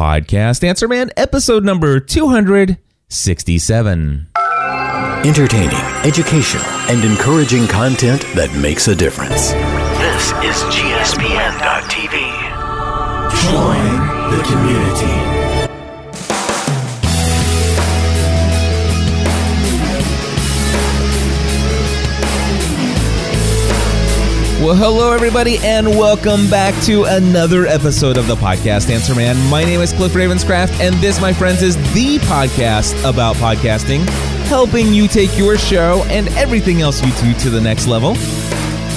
Podcast Answer Man, episode number 267. Entertaining, educational, and encouraging content that makes a difference. This is GSPN.TV. Join the community. Well, hello, everybody, and welcome back to another episode of the podcast Answer Man. My name is Cliff Ravenscraft, and this, my friends, is the podcast about podcasting, helping you take your show and everything else you do to the next level.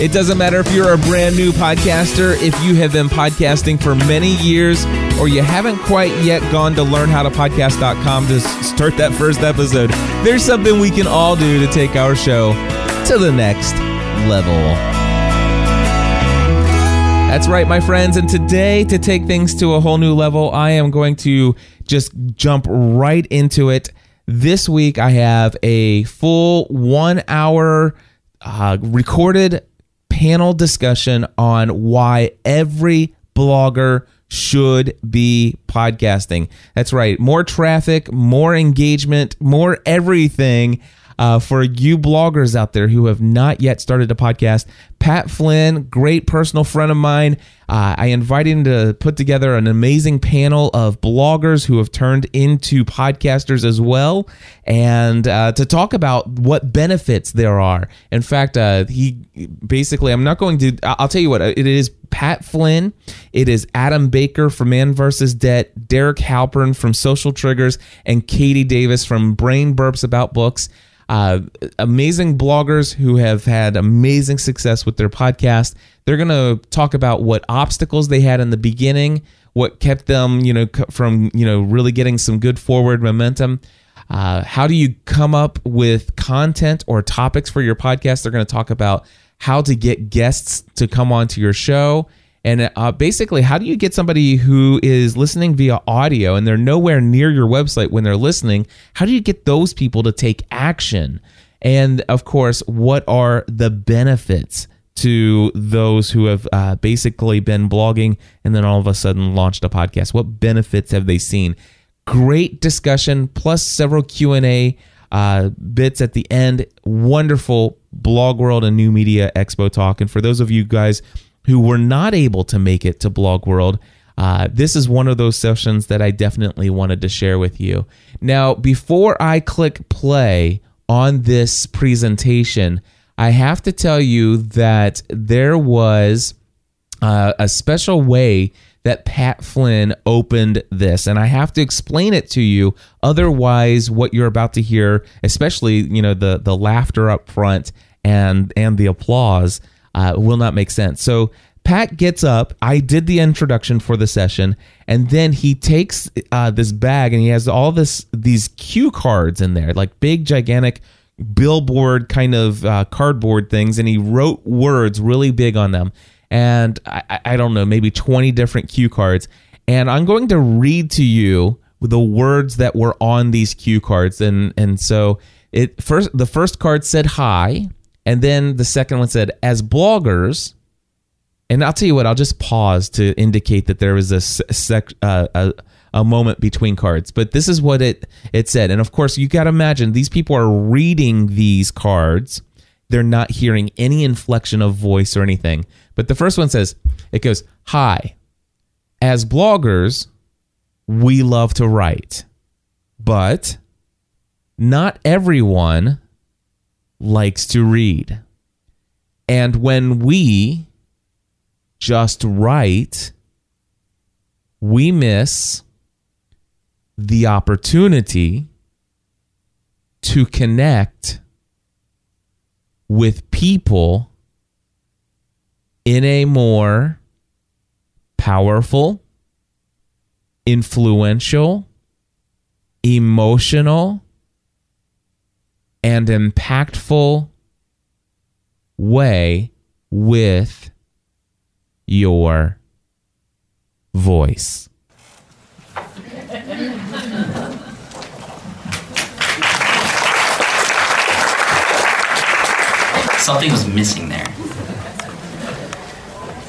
It doesn't matter if you're a brand new podcaster, if you have been podcasting for many years, or you haven't quite yet gone to learnhowtopodcast.com to start that first episode. There's something we can all do to take our show to the next level. That's right, my friends. And today, to take things to a whole new level, I am going to just jump right into it. This week, I have a full one hour uh, recorded panel discussion on why every blogger should be podcasting. That's right. More traffic, more engagement, more everything uh, for you bloggers out there who have not yet started a podcast. Pat Flynn, great personal friend of mine. Uh, I invited him to put together an amazing panel of bloggers who have turned into podcasters as well, and uh, to talk about what benefits there are. In fact, uh, he basically, I'm not going to, I'll tell you what, it is Pat Flynn, it is Adam Baker from Man vs. Debt, Derek Halpern from Social Triggers, and Katie Davis from Brain Burps About Books. Uh, amazing bloggers who have had amazing success with their podcast. They're going to talk about what obstacles they had in the beginning, what kept them, you know, from you know really getting some good forward momentum. Uh, how do you come up with content or topics for your podcast? They're going to talk about how to get guests to come onto your show. And uh, basically, how do you get somebody who is listening via audio and they're nowhere near your website when they're listening? How do you get those people to take action? And of course, what are the benefits to those who have uh, basically been blogging and then all of a sudden launched a podcast? What benefits have they seen? Great discussion, plus several Q and A uh, bits at the end. Wonderful blog world and new media expo talk. And for those of you guys who were not able to make it to Blog World, uh, this is one of those sessions that I definitely wanted to share with you. Now, before I click play on this presentation, I have to tell you that there was uh, a special way that Pat Flynn opened this, and I have to explain it to you. Otherwise, what you're about to hear, especially you know the the laughter up front and and the applause, uh, will not make sense. So Pat gets up. I did the introduction for the session, and then he takes uh, this bag and he has all this these cue cards in there, like big gigantic billboard kind of uh, cardboard things, and he wrote words really big on them. And I, I don't know, maybe twenty different cue cards. And I'm going to read to you the words that were on these cue cards, and and so it first the first card said hi, and then the second one said as bloggers and I'll tell you what, I'll just pause to indicate that there was a sec, uh, a, a moment between cards. But this is what it it said, and of course, you got to imagine these people are reading these cards. They're not hearing any inflection of voice or anything. But the first one says, it goes, "Hi, as bloggers, we love to write, but not everyone likes to read, and when we just write, we miss the opportunity to connect with people in a more powerful, influential, emotional, and impactful way with your voice. Something was missing there.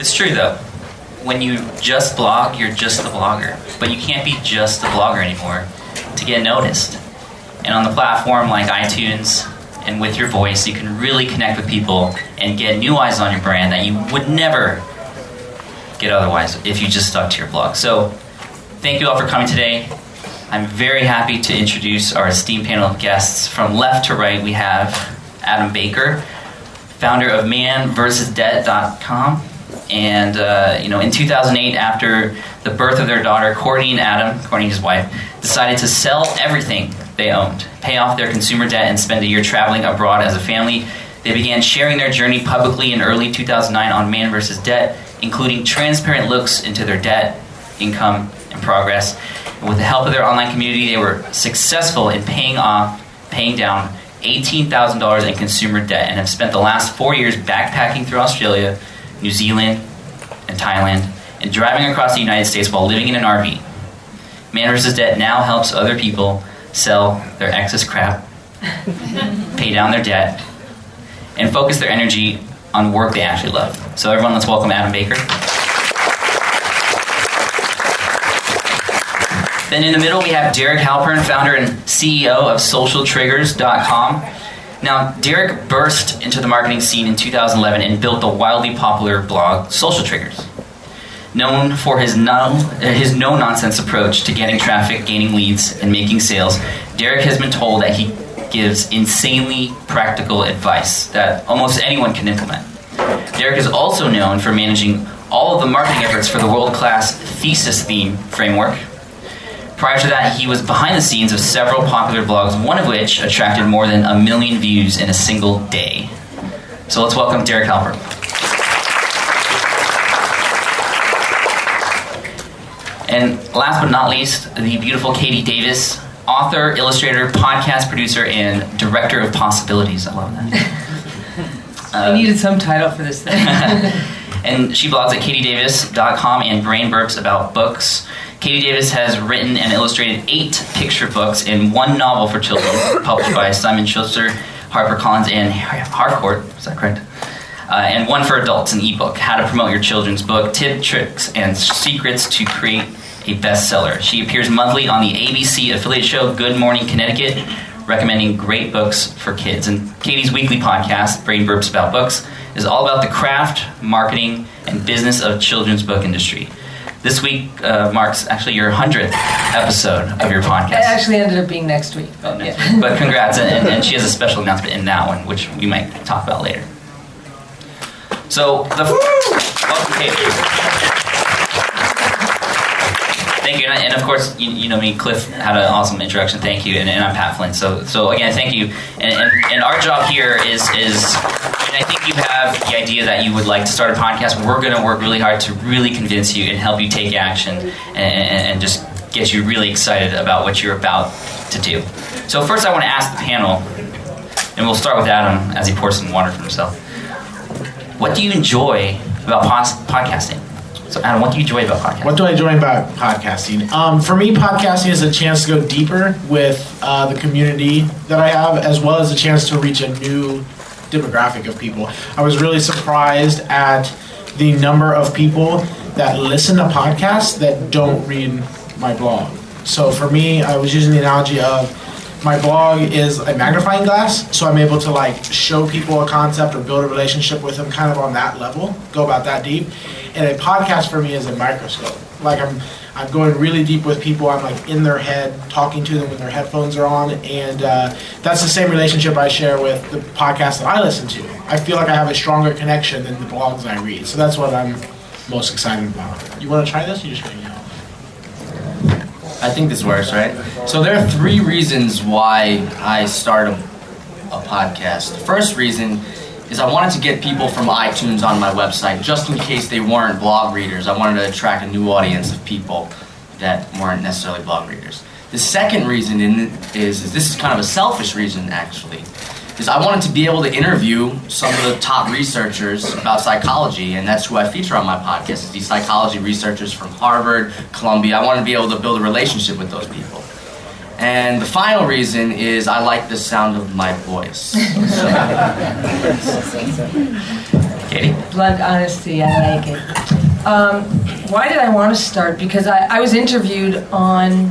It's true though. when you just blog, you're just a blogger. But you can't be just a blogger anymore to get noticed. And on the platform like iTunes and with your voice, you can really connect with people and get new eyes on your brand that you would never get otherwise if you just stuck to your blog. So, thank you all for coming today. I'm very happy to introduce our esteemed panel of guests. From left to right, we have Adam Baker, founder of ManVersusDebt.com. And uh, you know, in 2008, after the birth of their daughter, Courtney and Adam, Courtney his wife, decided to sell everything they owned, pay off their consumer debt, and spend a year traveling abroad as a family. They began sharing their journey publicly in early 2009 on Man vs. Debt, including transparent looks into their debt, income, and progress. And with the help of their online community, they were successful in paying off, paying down $18,000 in consumer debt, and have spent the last four years backpacking through Australia, New Zealand, and Thailand, and driving across the United States while living in an RV. Man vs. Debt now helps other people sell their excess crap, pay down their debt, and focus their energy on work they actually love. So, everyone, let's welcome Adam Baker. Then in the middle, we have Derek Halpern, founder and CEO of SocialTriggers.com. Now, Derek burst into the marketing scene in 2011 and built the wildly popular blog Social Triggers. Known for his no, his no nonsense approach to getting traffic, gaining leads, and making sales, Derek has been told that he gives insanely practical advice that almost anyone can implement. Derek is also known for managing all of the marketing efforts for the world class Thesis Theme framework. Prior to that, he was behind the scenes of several popular blogs, one of which attracted more than a million views in a single day. So let's welcome Derek Halpern. And last but not least, the beautiful Katie Davis, author, illustrator, podcast producer, and director of possibilities. I love that. I needed some title for this thing. and she blogs at katiedavis.com and Brain Burps about books. Katie Davis has written and illustrated eight picture books and one novel for children, published by Simon Schuster, HarperCollins, and Harcourt. Is that correct? Uh, and one for adults, an ebook, How to Promote Your Children's Book, Tip, Tricks, and Secrets to Create a Bestseller. She appears monthly on the ABC affiliate show Good Morning Connecticut, recommending great books for kids. And Katie's weekly podcast, Brain Burps About Books, is all about the craft, marketing, and business of children's book industry. This week uh, marks actually your 100th episode of your podcast. It actually ended up being next week. But, yeah. but congrats, and, and, she has a special announcement in that one, which we might talk about later. So, the. Welcome, Katie. Thank you, and, and of course, you, you, know me. Cliff had an awesome introduction. Thank you, and, and I'm Pat Flynn. So, so again, thank you. And, and, and our job here is is, I think you have the idea that you would like to start a podcast. We're going to work really hard to really convince you and help you take action, and, and just get you really excited about what you're about to do. So, first, I want to ask the panel, and we'll start with Adam as he pours some water for himself. What do you enjoy about podcasting? So, Adam, what do you enjoy about podcasting? What do I enjoy about podcasting? Um, for me, podcasting is a chance to go deeper with uh, the community that I have, as well as a chance to reach a new demographic of people. I was really surprised at the number of people that listen to podcasts that don't read my blog. So for me, I was using the analogy of my blog is a magnifying glass, so I'm able to like show people a concept or build a relationship with them kind of on that level, go about that deep. And a podcast for me is a microscope. Like I'm I'm going really deep with people. I'm like in their head, talking to them when their headphones are on, and uh, that's the same relationship I share with the podcast that I listen to. I feel like I have a stronger connection than the blogs I read. So that's what I'm most excited about. You want to try this? You just gonna I think this works, right? So there are three reasons why I start a, a podcast. The first reason is I wanted to get people from iTunes on my website just in case they weren't blog readers. I wanted to attract a new audience of people that weren't necessarily blog readers. The second reason is, is this is kind of a selfish reason actually is I wanted to be able to interview some of the top researchers about psychology, and that's who I feature on my podcast. Is these psychology researchers from Harvard, Columbia. I want to be able to build a relationship with those people. And the final reason is I like the sound of my voice. Katie? Blunt honesty, I like it. Um, why did I want to start? Because I, I was interviewed on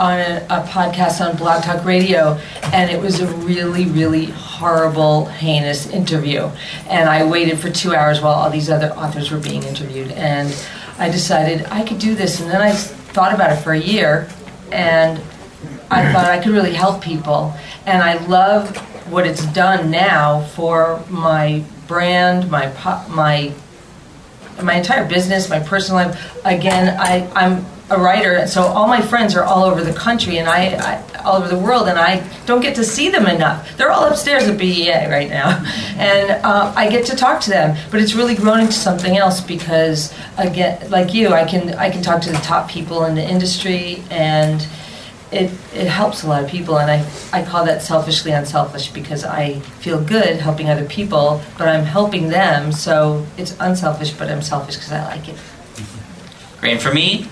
on a, a podcast on Blog Talk Radio, and it was a really, really horrible, heinous interview. And I waited for two hours while all these other authors were being interviewed, and I decided I could do this. And then I thought about it for a year, and I thought I could really help people. And I love what it's done now for my brand, my my my entire business, my personal life. Again, I, I'm a writer, so all my friends are all over the country and I, I all over the world, and I don't get to see them enough. They're all upstairs at BEA right now, and uh, I get to talk to them. But it's really grown into something else because, again, like you, I can I can talk to the top people in the industry and it, it helps a lot of people and I, I call that selfishly unselfish because I feel good helping other people but I'm helping them so it's unselfish but I'm selfish because I like it. Great. And for me,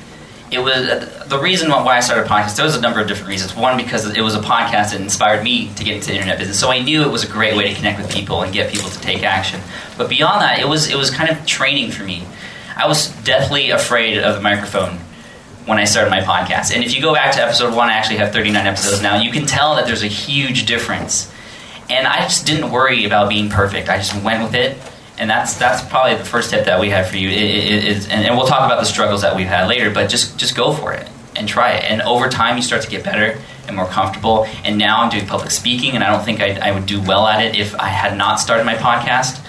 it was uh, the reason why I started a podcast. There was a number of different reasons. One, because it was a podcast that inspired me to get into the internet business, so I knew it was a great way to connect with people and get people to take action. But beyond that, it was it was kind of training for me. I was deathly afraid of the microphone when I started my podcast. And if you go back to episode one, I actually have 39 episodes now. You can tell that there's a huge difference. And I just didn't worry about being perfect. I just went with it and that's that's probably the first tip that we have for you. Is, and, and, we'll talk about the struggles that we've had later, but just just go for it and try it. And over time, you start to get better and more comfortable. And now I'm doing public speaking, and I don't think I, I would do well at it if I had not started my podcast.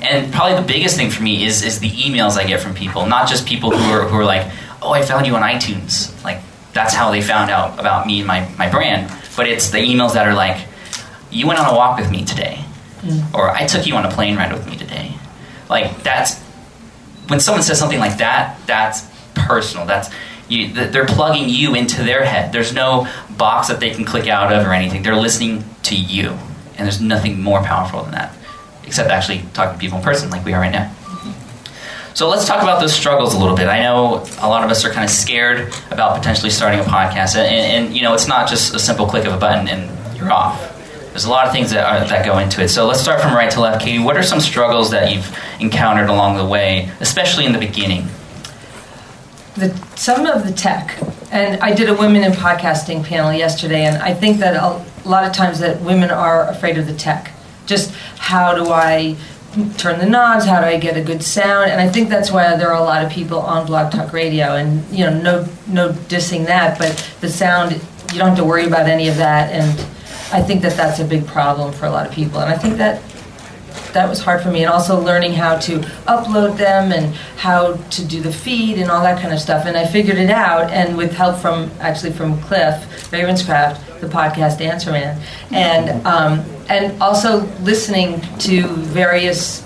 And probably the biggest thing for me is is the emails I get from people, not just people who are who are like, "Oh, I found you on iTunes." Like that's how they found out about me and my my brand. But it's the emails that are like, "You went on a walk with me today." Or I took you on a plane ride with me today. Like that's when someone says something like that, that's personal. That's you, they're plugging you into their head. There's no box that they can click out of or anything. They're listening to you, and there's nothing more powerful than that, except actually talking to people in person, like we are right now. So let's talk about those struggles a little bit. I know a lot of us are kind of scared about potentially starting a podcast, and, and you know it's not just a simple click of a button and you're off. There's a lot of things that, are, that go into it. So let's start from right to left. Katie, what are some struggles that you've encountered along the way, especially in the beginning? The, some of the tech, and I did a women in podcasting panel yesterday, and I think that a lot of times that women are afraid of the tech. Just how do I turn the knobs? How do I get a good sound? And I think that's why there are a lot of people on Blog Talk Radio, and you know, no no dissing that, but the sound you don't have to worry about any of that, and I think that that's a big problem for a lot of people, and I think that that was hard for me, and also learning how to upload them and how to do the feed and all that kind of stuff. And I figured it out, and with help from actually from Cliff Ravenscraft, the podcast Answer Man, and um, and also listening to various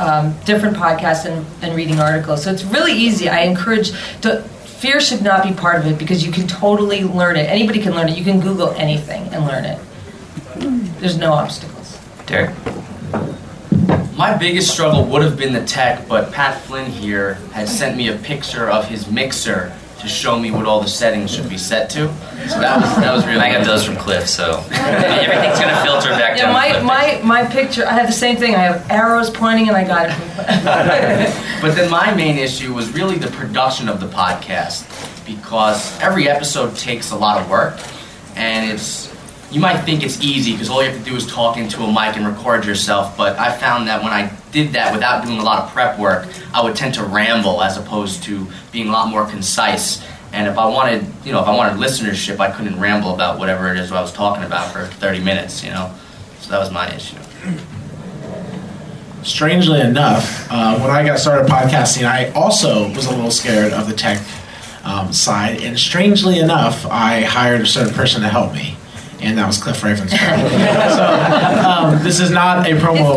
um, different podcasts and, and reading articles. So it's really easy. I encourage to fear should not be part of it because you can totally learn it. Anybody can learn it. You can Google anything and learn it. There's no obstacles. Derek? My biggest struggle would have been the tech, but Pat Flynn here has sent me a picture of his mixer to show me what all the settings should be set to. So that was that was really. I got those from Cliff, so everything's gonna filter back yeah, down. My my my picture. I have the same thing. I have arrows pointing, and I got it but then my main issue was really the production of the podcast because every episode takes a lot of work, and it's you might think it's easy because all you have to do is talk into a mic and record yourself, but I found that when I did that without doing a lot of prep work, I would tend to ramble as opposed to being a lot more concise. And if I wanted, you know, if I wanted listenership, I couldn't ramble about whatever it is I was talking about for 30 minutes, you know. So that was my issue. Strangely enough, uh, when I got started podcasting, I also was a little scared of the tech um, side. And strangely enough, I hired a certain person to help me and that was Cliff Ravenscraft. so um, this is not a promo.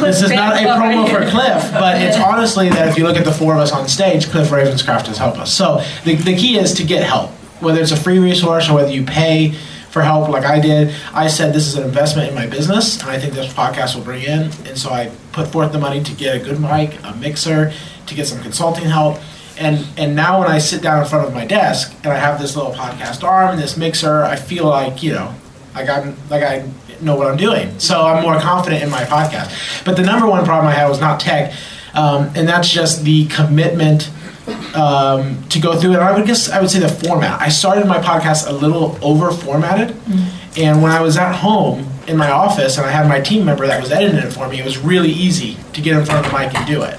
This is not a promo for Cliff, but it's honestly that if you look at the four of us on stage, Cliff Ravenscraft has helped us. So the, the key is to get help, whether it's a free resource or whether you pay for help like I did. I said this is an investment in my business, and I think this podcast will bring in. And so I put forth the money to get a good mic, a mixer, to get some consulting help and and now when I sit down in front of my desk and I have this little podcast arm and this mixer, I feel like you know, like I'm like I know what I'm doing. So I'm more confident in my podcast. But the number one problem I had was not tech. um, and that's just the commitment um, to go through it. And I would guess I would say the format. I started my podcast a little over formatted, and when I was at home in my office and I had my team member that was editing it for me, it was really easy to get in front of the mic and do it.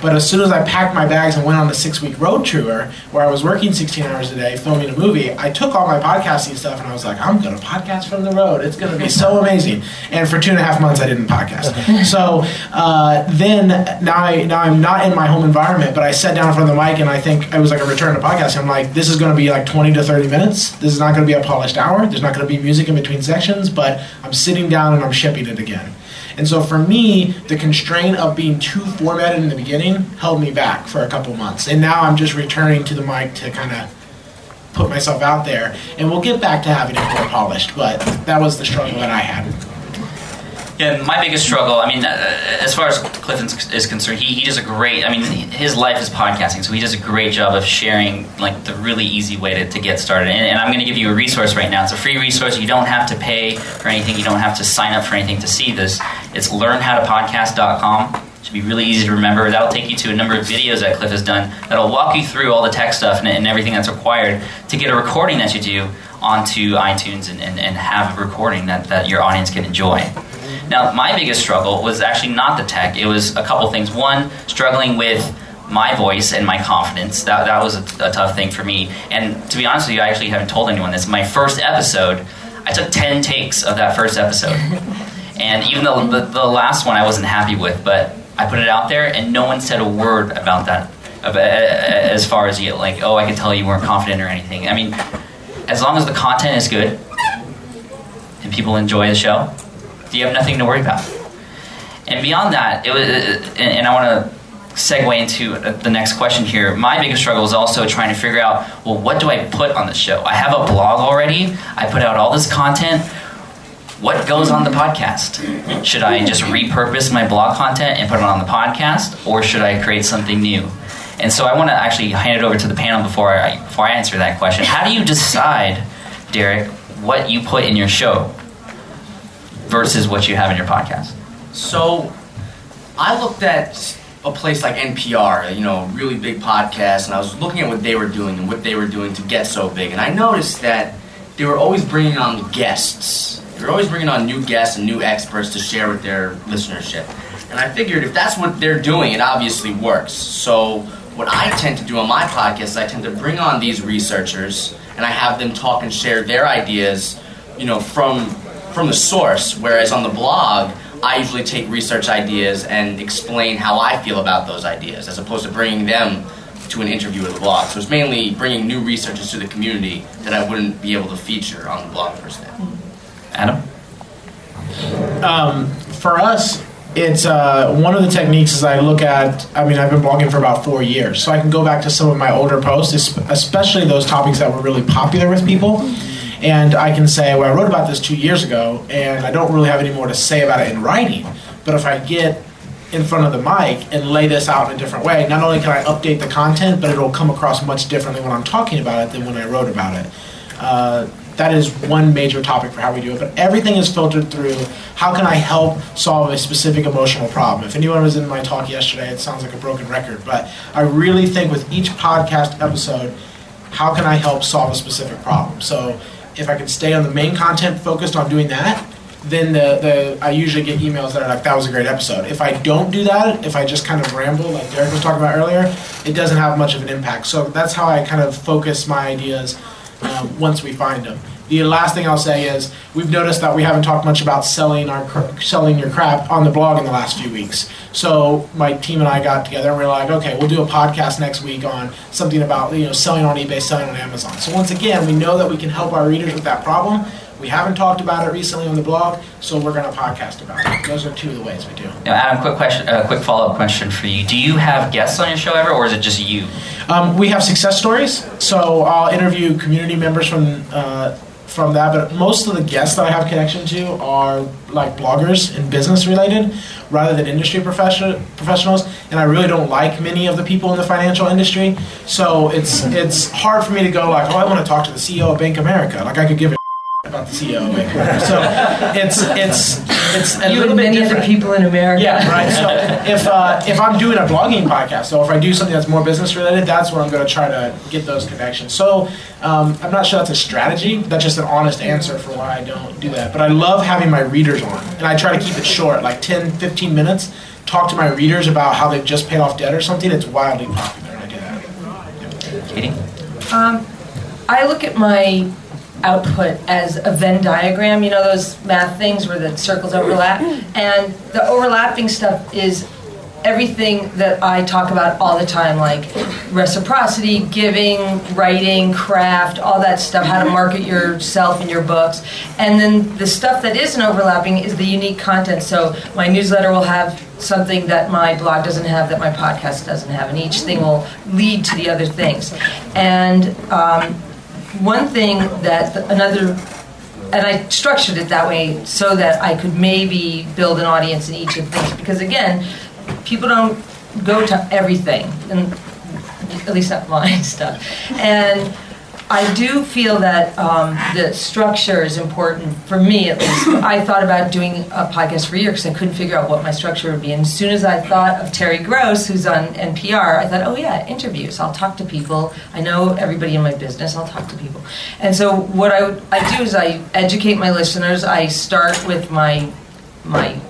But as soon as I packed my bags and went on a six week road tour where I was working 16 hours a day filming a movie, I took all my podcasting stuff and I was like, I'm going to podcast from the road. It's going to be so amazing. And for two and a half months, I didn't podcast. So uh, then now, I, now I'm not in my home environment, but I sat down in front of the mic and I think it was like a return to podcasting. I'm like, this is going to be like 20 to 30 minutes. This is not going to be a polished hour. There's not going to be music in between sections, but I'm sitting down and I'm shipping it again. And so for me, the constraint of being too formatted in the beginning held me back for a couple months. And now I'm just returning to the mic to kind of put myself out there. And we'll get back to having it more polished, but that was the struggle that I had. Yeah, my biggest struggle. I mean, uh, as far as Clifton is concerned, he, he does a great. I mean, his life is podcasting, so he does a great job of sharing like the really easy way to, to get started. And, and I'm going to give you a resource right now. It's a free resource. You don't have to pay for anything. You don't have to sign up for anything to see this. It's learnhowtopodcast.com. Should be really easy to remember. That'll take you to a number of videos that Cliff has done. That'll walk you through all the tech stuff and, and everything that's required to get a recording that you do onto iTunes and, and, and have a recording that, that your audience can enjoy. Now, my biggest struggle was actually not the tech. It was a couple things. One, struggling with my voice and my confidence. That, that was a, a, tough thing for me. And to be honest with you, I actually haven't told anyone this. My first episode, I took 10 takes of that first episode. and even though the, the last one I wasn't happy with, but I put it out there and no one said a word about that. As far as you, like, oh, I can tell you weren't confident or anything. I mean, as long as the content is good and people enjoy the show, you have nothing to worry about. And beyond that, it was, and I want to segue into the next question here. My biggest struggle is also trying to figure out, well, what do I put on the show? I have a blog already. I put out all this content. What goes on the podcast? Should I just repurpose my blog content and put it on the podcast, or should I create something new? And so I want to actually hand it over to the panel before I before I answer that question. How do you decide, Derek, what you put in your show? Versus what you have in your podcast? So, I looked at a place like NPR, you know, really big podcast, and I was looking at what they were doing and what they were doing to get so big, and I noticed that they were always bringing on guests. They were always bringing on new guests and new experts to share with their listenership. And I figured if that's what they're doing, it obviously works. So, what I tend to do on my podcast is I tend to bring on these researchers and I have them talk and share their ideas, you know, from from the source, whereas on the blog, I usually take research ideas and explain how I feel about those ideas, as opposed to bringing them to an interview with the blog. So it's mainly bringing new researchers to the community that I wouldn't be able to feature on the blog per se. Adam? Um, for us, it's uh, one of the techniques is I look at. I mean, I've been blogging for about four years, so I can go back to some of my older posts, especially those topics that were really popular with people and I can say, well, I wrote about this two years ago, and I don't really have any more to say about it in writing. But if I get in front of the mic and lay this out in a different way, not only can I update the content, but it'll come across much differently when I'm talking about it than when I wrote about it. Uh, that is one major topic for how we do it. But everything is filtered through how can I help solve a specific emotional problem. If anyone was in my talk yesterday, it sounds like a broken record, but I really think with each podcast episode, how can I help solve a specific problem? So if I can stay on the main content focused on doing that, then the, the I usually get emails that are like, that was a great episode. If I don't do that, if I just kind of ramble, like Derek was talking about earlier, it doesn't have much of an impact. So that's how I kind of focus my ideas um, once we find them. The last thing I'll say is we've noticed that we haven't talked much about selling our selling your crap on the blog in the last few weeks. So my team and I got together and we are like, okay, we'll do a podcast next week on something about you know selling on eBay, selling on Amazon. So once again, we know that we can help our readers with that problem. We haven't talked about it recently on the blog, so we're going to podcast about it. Those are two of the ways we do. Now, Adam, quick question, a uh, quick follow up question for you. Do you have guests on your show ever, or is it just you? Um, we have success stories. So I'll interview community members from. Uh, from that, but most of the guests that I have connection to are like bloggers and business related rather than industry profession, professionals. And I really don't like many of the people in the financial industry. So it's it's hard for me to go like, oh, I want to talk to the CEO of Bank America. Like I could give a about the CEO. of Bank America. So it's it's it's a You little bit many different. other people in America. Yeah, right. So if uh, if I'm doing a blogging podcast, so if I do something that's more business related, that's where I'm going to try to get those connections. So um, I'm not sure that's a strategy. That's just an honest answer for why I don't do that. But I love having my readers on, and I try to keep it short, like 10, 15 minutes. Talk to my readers about how they've just paid off debt or something. It's wildly popular, I do that. Katie? I look at my output as a Venn diagram, you know those math things where the circles overlap? And the overlapping stuff is everything that I talk about all the time, like reciprocity, giving, writing, craft, all that stuff, how to market yourself and your books. And then the stuff that isn't overlapping is the unique content. So my newsletter will have something that my blog doesn't have, that my podcast doesn't have, and each thing will lead to the other things. And um, one thing that another and I structured it that way so that I could maybe build an audience in each of the things. Because again people don't go to everything and at least not mine stuff. And I do feel that um, the structure is important for me at least. I thought about doing a podcast for a year because I couldn't figure out what my structure would be. And as soon as I thought of Terry Gross, who's on NPR, I thought, oh yeah, interviews. I'll talk to people. I know everybody in my business. I'll talk to people. And so what I, I do is I educate my listeners. I start with my my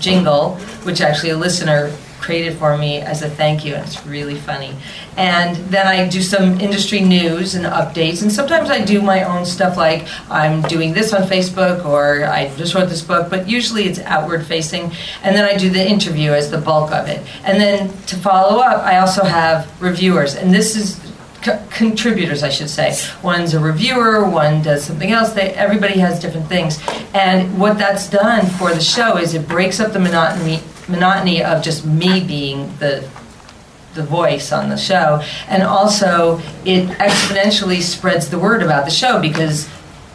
jingle, which actually a listener created for me as a thank you, and it's really funny. And then I do some industry news and updates, and sometimes I do my own stuff like I'm doing this on Facebook or I just wrote this book, but usually it's outward facing. And then I do the interview as the bulk of it. And then to follow up, I also have reviewers, and this is co- contributors, I should say. One's a reviewer, one does something else. They, everybody has different things, and what that's done for the show is it breaks up the monotony monotony of just me being the the voice on the show, and also it exponentially spreads the word about the show because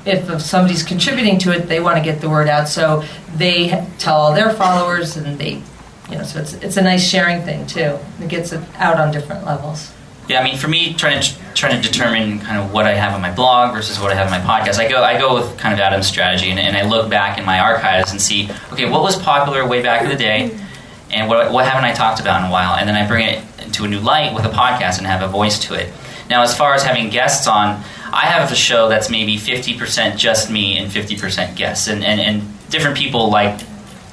if somebody's contributing to it, they want to get the word out, so they tell all their followers, and they, you know, so it's it's a nice sharing thing too. It gets it out on different levels. Yeah, I mean, for me, trying to trying to determine kind of what I have on my blog versus what I have on my podcast, I go I go with kind of Adam's strategy, and, and I look back in my archives and see, okay, what was popular way back in the day, and what what haven't I talked about in a while, and then I bring it into a new light with a podcast and have a voice to it. Now, as far as having guests on, I have a show that's maybe fifty percent just me and fifty percent guests, and, and and different people like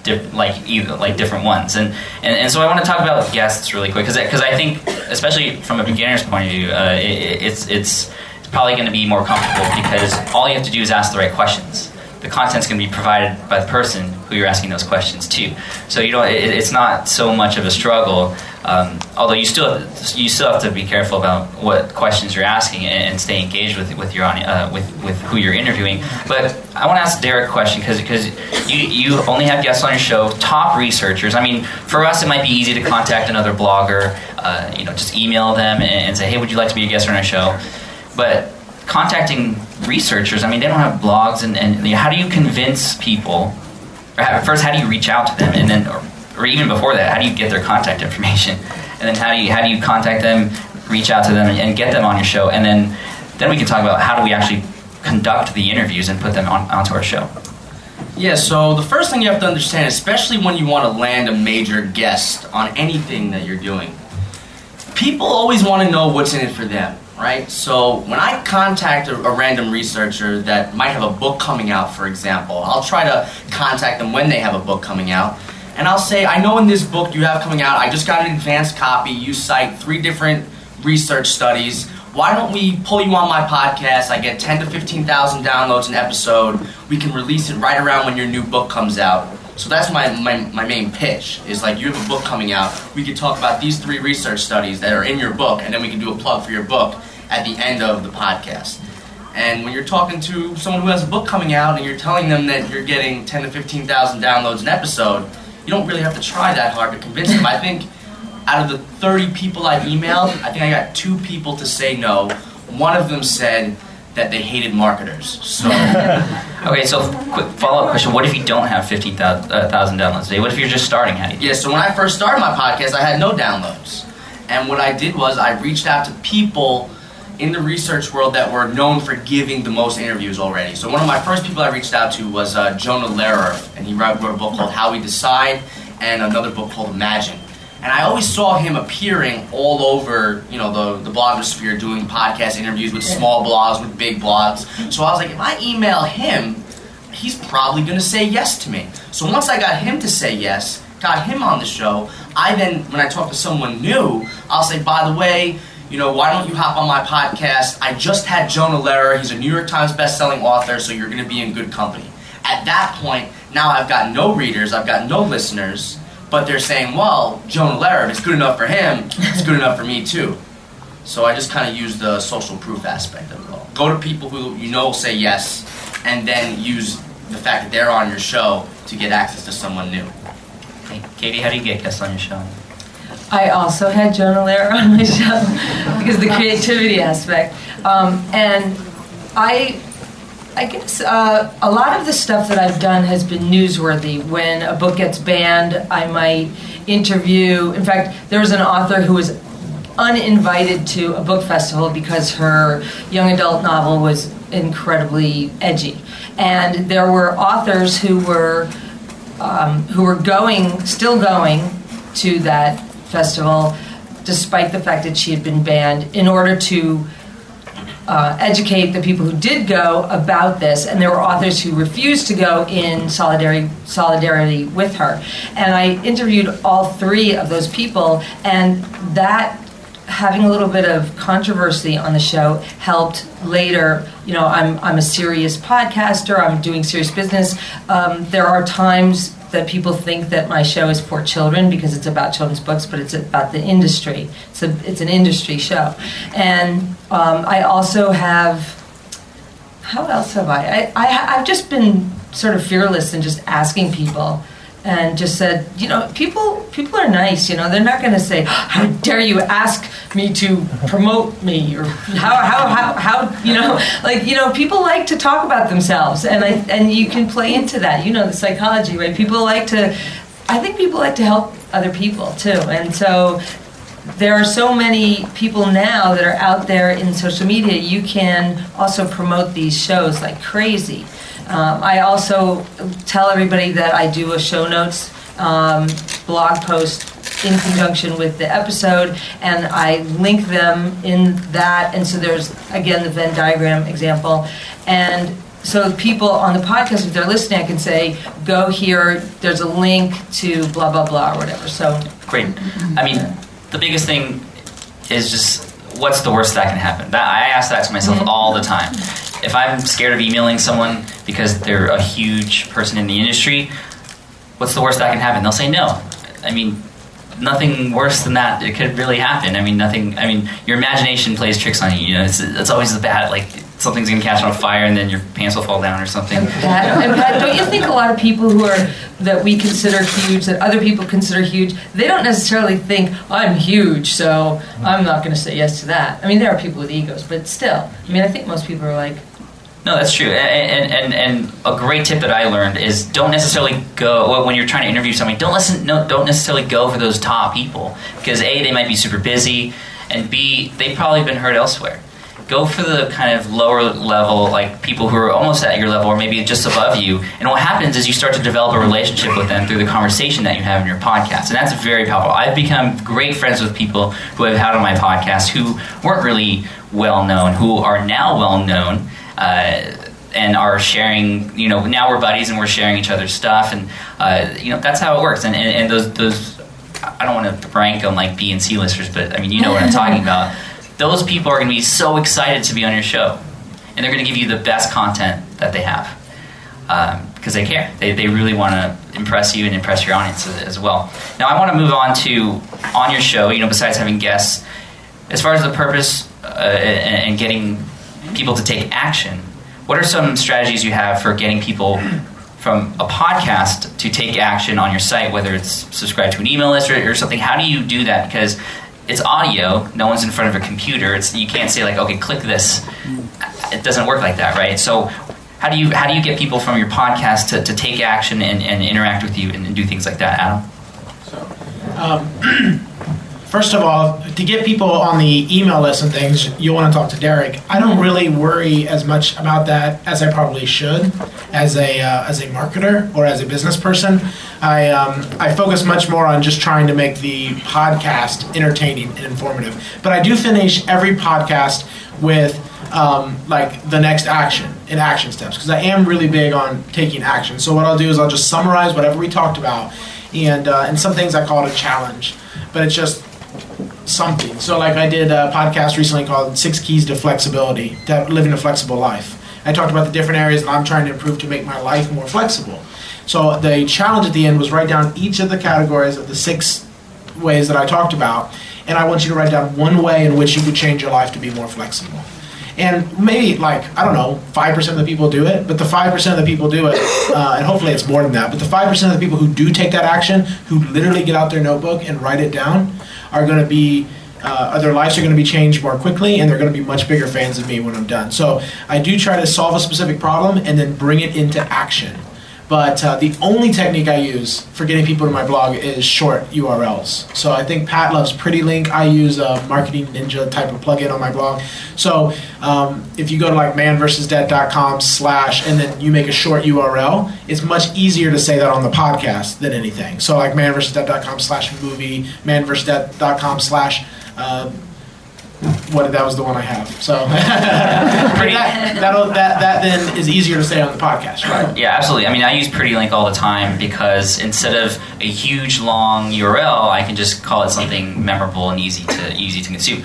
diff- like either like different ones. And, and and so I want to talk about guests really quick because because I think especially from a beginner's point of view uh, it, it's it's it's probably going to be more comfortable because all you have to do is ask the right questions the content's going to be provided by the person who you're asking those questions to so you know it, it's not so much of a struggle um, although you still you still have to be careful about what questions you're asking and, and stay engaged with with your uh, with with who you're interviewing. But I want to ask Derek a question because because you you only have guests on your show, top researchers. I mean, for us, it might be easy to contact another blogger. Uh, you know, just email them and, and say, hey, would you like to be a guest on our show? But contacting researchers, I mean, they don't have blogs, and, and you know, how do you convince people? How, first, how do you reach out to them, and then, or, or even before that, how do you get their contact information, and then how do you how do you contact them, reach out to them, and, and get them on your show, and then then we can talk about how do we actually conduct the interviews and put them on, onto our show. Yeah, so the first thing you have to understand, especially when you want to land a major guest on anything that you're doing, people always want to know what's in it for them, right? So when I contact a, a random researcher that might have a book coming out, for example, I'll try to contact them when they have a book coming out. And I'll say, I know in this book you have coming out, I just got an advanced copy. You cite three different research studies. Why don't we pull you on my podcast? I get 10 to 15,000 downloads an episode. We can release it right around when your new book comes out. So that's my, my, my main pitch is like you have a book coming out. We could talk about these three research studies that are in your book, and then we can do a plug for your book at the end of the podcast. And when you're talking to someone who has a book coming out and you're telling them that you're getting 10 to 15,000 downloads an episode, you don't really have to try that hard to convince them. I think out of the 30 people I've emailed, I think I got two people to say no. One of them said that they hated marketers. So Okay, so quick follow up question: What if you don't have fifteen uh, thousand downloads a day? What if you're just starting? How do you? yeah, so when I first started my podcast, I had no downloads. And what I did was I reached out to people in the research world that were known for giving the most interviews already. So one of my first people I reached out to was uh, Jonah Lehrer, and he wrote, wrote a book called How We Decide, and another book called Imagine. And I always saw him appearing all over, you know, the, the blogosphere, doing podcast interviews with small blogs, with big blogs. So I was like, if I email him, he's probably going to say yes to me. So once I got him to say yes, got him on the show, I then, when I talk to someone new, I'll say, by the way, you know, why don't you hop on my podcast? I just had Jonah Lehrer. He's a New York Times bestselling author, so you're going to be in good company. At that point, now I've got no readers, I've got no listeners, but they're saying, well, Jonah Lehrer, if it's good enough for him, it's good enough for me too. So I just kind of use the social proof aspect of it all. Go to people who you know say yes, and then use the fact that they're on your show to get access to someone new. Hey, Katie, how do you get guests on your show? I also had Jonah Lehrer on my show because the creativity aspect. Um, and I, I guess uh, a lot of the stuff that I've done has been newsworthy. When a book gets banned, I might interview. In fact, there was an author who was uninvited to a book festival because her young adult novel was incredibly edgy. And there were authors who were um, who were going, still going to that festival, despite the fact that she had been banned, in order to uh, educate the people who did go about this. And there were authors who refused to go in solidarity solidarity with her. And I interviewed all three of those people, and that having a little bit of controversy on the show helped later you know i'm, I'm a serious podcaster i'm doing serious business um, there are times that people think that my show is for children because it's about children's books but it's about the industry it's, a, it's an industry show and um, i also have how else have I? I, I i've just been sort of fearless in just asking people and just said, you know, people people are nice. You know, they're not going to say, ah, "How dare you ask me to promote me?" or "How how how how you know?" Like you know, people like to talk about themselves, and I and you can play into that. You know, the psychology, right? People like to. I think people like to help other people too, and so there are so many people now that are out there in social media. You can also promote these shows like crazy. Um, I also tell everybody that I do a show notes um, blog post in conjunction with the episode, and I link them in that. And so there's again the Venn diagram example, and so people on the podcast, if they're listening, I can say, "Go here. There's a link to blah blah blah or whatever." So Great. I mean, the biggest thing is just what's the worst that can happen? That I ask that to myself all the time. If I'm scared of emailing someone because they're a huge person in the industry, what's the worst that can happen? They'll say no. I mean, nothing worse than that. It could really happen. I mean, nothing. I mean, your imagination plays tricks on you. You know, it's, it's always the bad. Like something's gonna catch on fire and then your pants will fall down or something. And don't you think a lot of people who are that we consider huge, that other people consider huge, they don't necessarily think I'm huge, so I'm not to say yes to that. I mean, there are people with egos, but still, I mean, I think most people are like, No, that's true. And, and, and a great tip that I learned is don't necessarily go when you're trying to interview somebody. Don't listen. No, don't necessarily go for those top people because a they might be super busy, and b they've probably been heard elsewhere. Go for the kind of lower level, like people who are almost at your level or maybe just above you. And what happens is you start to develop a relationship with them through the conversation that you have in your podcast. And that's very powerful. I've become great friends with people who I've had on my podcast who weren't really well known, who are now well known. Uh, and are sharing, you know, now we're buddies and we're sharing each other's stuff, and uh, you know that's how it works. And, and, and those those, I don't want to rank on like B and C listers, but I mean you know what I'm talking about. Those people are going to be so excited to be on your show, and they're going to give you the best content that they have because they care. They, they really want to impress you and impress your audience as, as well. Now, I want to move on to on your show. You know, besides having guests, as far as the purpose uh, and, and getting people to take action, what are some strategies you have for getting people from a podcast to take action on your site, whether it's subscribe to an email list or, or something? How do you do that? Because it's audio. No one's in front of a computer. It's you can't say like, okay, click this. It doesn't work like that, right? So how do you how do you get people from your podcast to, to take action and, and interact with you and, and do things like that, Adam? Um, first of all, to get people on the email list and things, you'll want to talk to Derek. I don't really worry as much about that as I probably should, as a uh, as a marketer or as a business person. I um, I focus much more on just trying to make the podcast entertaining and informative. But I do finish every podcast with um, like the next action and action steps because I am really big on taking action. So what I'll do is I'll just summarize whatever we talked about, and uh, and some things I call it a challenge, but it's just something. So like I did a podcast recently called Six Keys to Flexibility, living a flexible life. I talked about the different areas that I'm trying to improve to make my life more flexible. So the challenge at the end was write down each of the categories of the six ways that I talked about, and I want you to write down one way in which you could change your life to be more flexible. And maybe like I don't know, five percent of the people do it, but the five percent of the people do it, uh, and hopefully it's more than that. But the five percent of the people who do take that action, who literally get out their notebook and write it down, are going to be uh, their lives are going to be changed more quickly and they're going to be much bigger fans of me when I'm done. So I do try to solve a specific problem and then bring it into action. But uh, the only technique I use for getting people to my blog is short URLs. So I think Pat loves Pretty Link. I use a Marketing Ninja type of plugin on my blog. So um, if you go to like manversusdebt.com slash and then you make a short URL, it's much easier to say that on the podcast than anything. So like manversusdebt.com slash movie, manversusdebt.com slash uh, what that was the one I have. So that, that that then is easier to say on the podcast, right? Yeah, absolutely. I mean, I use Pretty Link all the time because instead of a huge long URL, I can just call it something memorable and easy to easy to consume.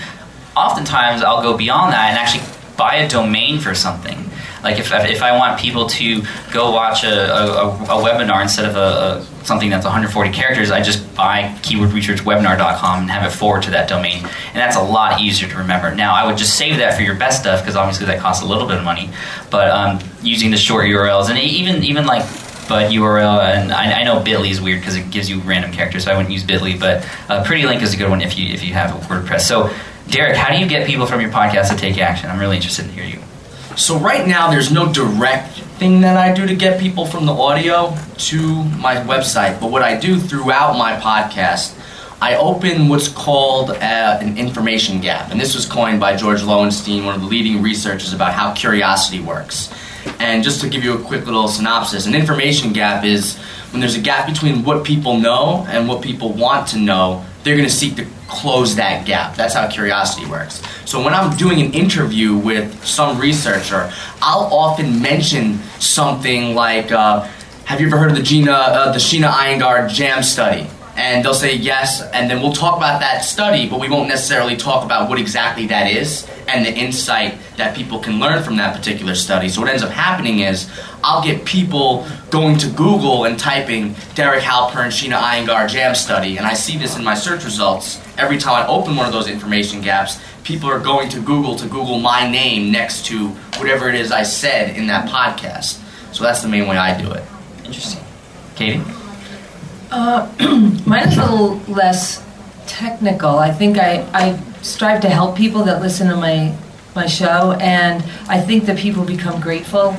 Oftentimes, I'll go beyond that and actually buy a domain for something. Like if, if I want people to go watch a, a, a webinar instead of a, a, something that's 140 characters, I just buy keywordresearchwebinar.com and have it forward to that domain. And that's a lot easier to remember. Now, I would just save that for your best stuff because obviously that costs a little bit of money. But um, using the short URLs and even even like but URL and I, I know Bitly is weird because it gives you random characters, so I wouldn't use Bitly. But uh, Pretty Link is a good one if you if you have WordPress. So, Derek, how do you get people from your podcast to take action? I'm really interested to hear you. So right now, there's no direct thing that I do to get people from the audio to my website. But what I do throughout my podcast, I open what's called uh, an information gap. And this was coined by George Loewenstein, one of the leading researchers about how curiosity works. And just to give you a quick little synopsis, an information gap is when there's a gap between what people know and what people want to know, they're going to seek to close that gap. That's how curiosity works. So when I'm doing an interview with some researcher, I'll often mention something like, uh, "Have you ever heard of the Gina, uh, the Sheena Iyengar Jam study?" And they'll say yes, and then we'll talk about that study, but we won't necessarily talk about what exactly that is and the insight that people can learn from that particular study. So what ends up happening is I'll get people going to Google and typing Derek Halpern Sheena Iyengar Jam study, and I see this in my search results every time I open one of those information gaps. People are going to Google to Google my name next to whatever it is I said in that podcast. So that's the main way I do it. Interesting. Katie? Uh, a little less technical. I think I, I strive to help people that listen to my my show, and I think that people become grateful,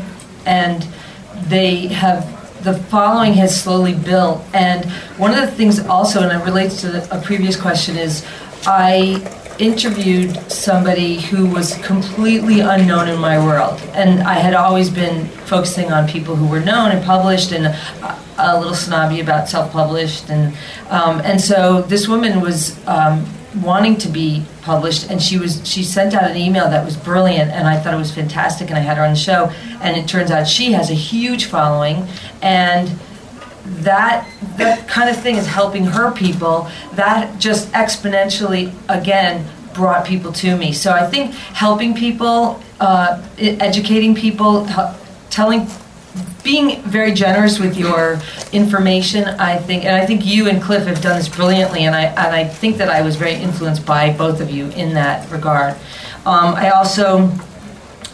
and they have the following has slowly built. And one of the things also, and it relates to a previous question, is I interviewed somebody who was completely unknown in my world, and I had always been focusing on people who were known and published, and a, little snobby about self-published, and um, and so this woman was. Um, wanting to be published and she was she sent out an email that was brilliant and I thought it was fantastic and I had her on the show and it turns out she has a huge following and that that kind of thing is helping her people that just exponentially again brought people to me. So i think helping people uh, educating people telling being very generous with your information i think and i think you and cliff have done this brilliantly and i and i think that i was very influenced by both of you in that regard. Um, i also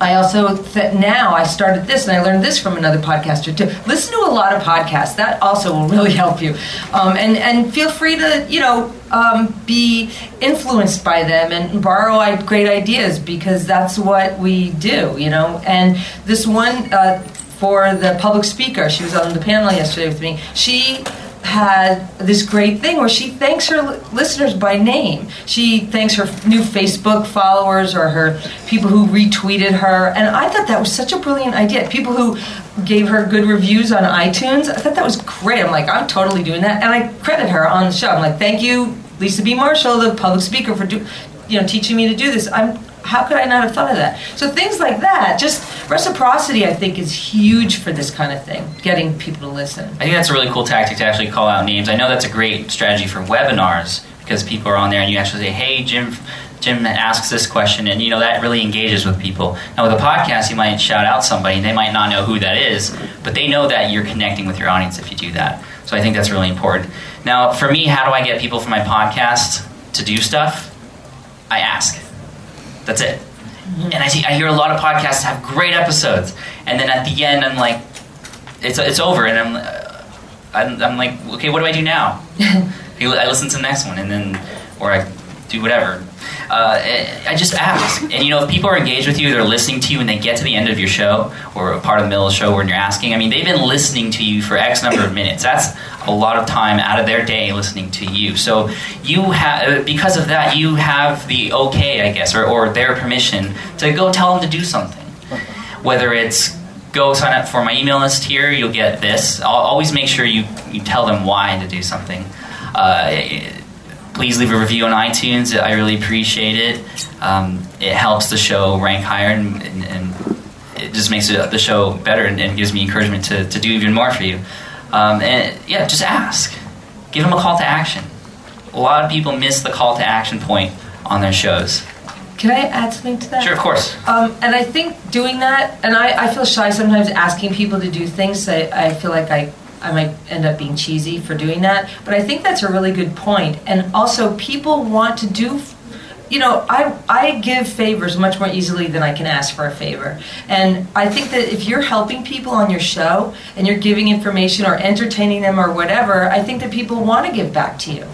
I also th- now I started this and I learned this from another podcaster too. Listen to a lot of podcasts. That also will really help you, um, and and feel free to you know um, be influenced by them and borrow great ideas because that's what we do. You know, and this one. Uh, for the public speaker, she was on the panel yesterday with me. She had this great thing where she thanks her li- listeners by name. She thanks her new Facebook followers or her people who retweeted her. And I thought that was such a brilliant idea. People who gave her good reviews on iTunes. I thought that was great. I'm like, I'm totally doing that. And I credit her on the show. I'm like, thank you, Lisa B. Marshall, the public speaker, for do, you know teaching me to do this. I'm how could I not have thought of that? So things like that, just reciprocity, I think, is huge for this kind of thing, getting people to listen. I think that's a really cool tactic to actually call out names. I know that's a great strategy for webinars because people are on there and you actually say, "Hey, Jim." Jim asks this question, and you know that really engages with people. Now, with a podcast, you might shout out somebody, and they might not know who that is, but they know that you're connecting with your audience if you do that. So I think that's really important. Now, for me, how do I get people for my podcast to do stuff? I ask. That's it. And I see, I hear a lot of podcasts have great episodes, and then at the end, I'm like, it's it's over, and I'm uh, I'm, I'm like, okay, what do I do now? I listen to the next one, and then or I do whatever. Uh, I just ask, and you know, if people are engaged with you, they're listening to you, and they get to the end of your show or a part of the middle of the show when you're asking. I mean, they've been listening to you for X number of minutes. That's a lot of time out of their day listening to you. So you have, because of that, you have the okay, I guess, or, or their permission to go tell them to do something. Whether it's go sign up for my email list here, you'll get this. I'll always make sure you, you tell them why to do something. Uh, please leave a review on iTunes. I really appreciate it. Um, it helps the show rank higher and, and, and it just makes it, the show better and, and gives me encouragement to, to do even more for you. Um, and yeah, just ask. Give them a call to action. A lot of people miss the call to action point on their shows. Can I add something to that? Sure, of course. Um, and I think doing that, and I, I feel shy sometimes asking people to do things. So I, I feel like I, I might end up being cheesy for doing that. But I think that's a really good point. And also, people want to do. You know, I, I give favors much more easily than I can ask for a favor. And I think that if you're helping people on your show and you're giving information or entertaining them or whatever, I think that people want to give back to you.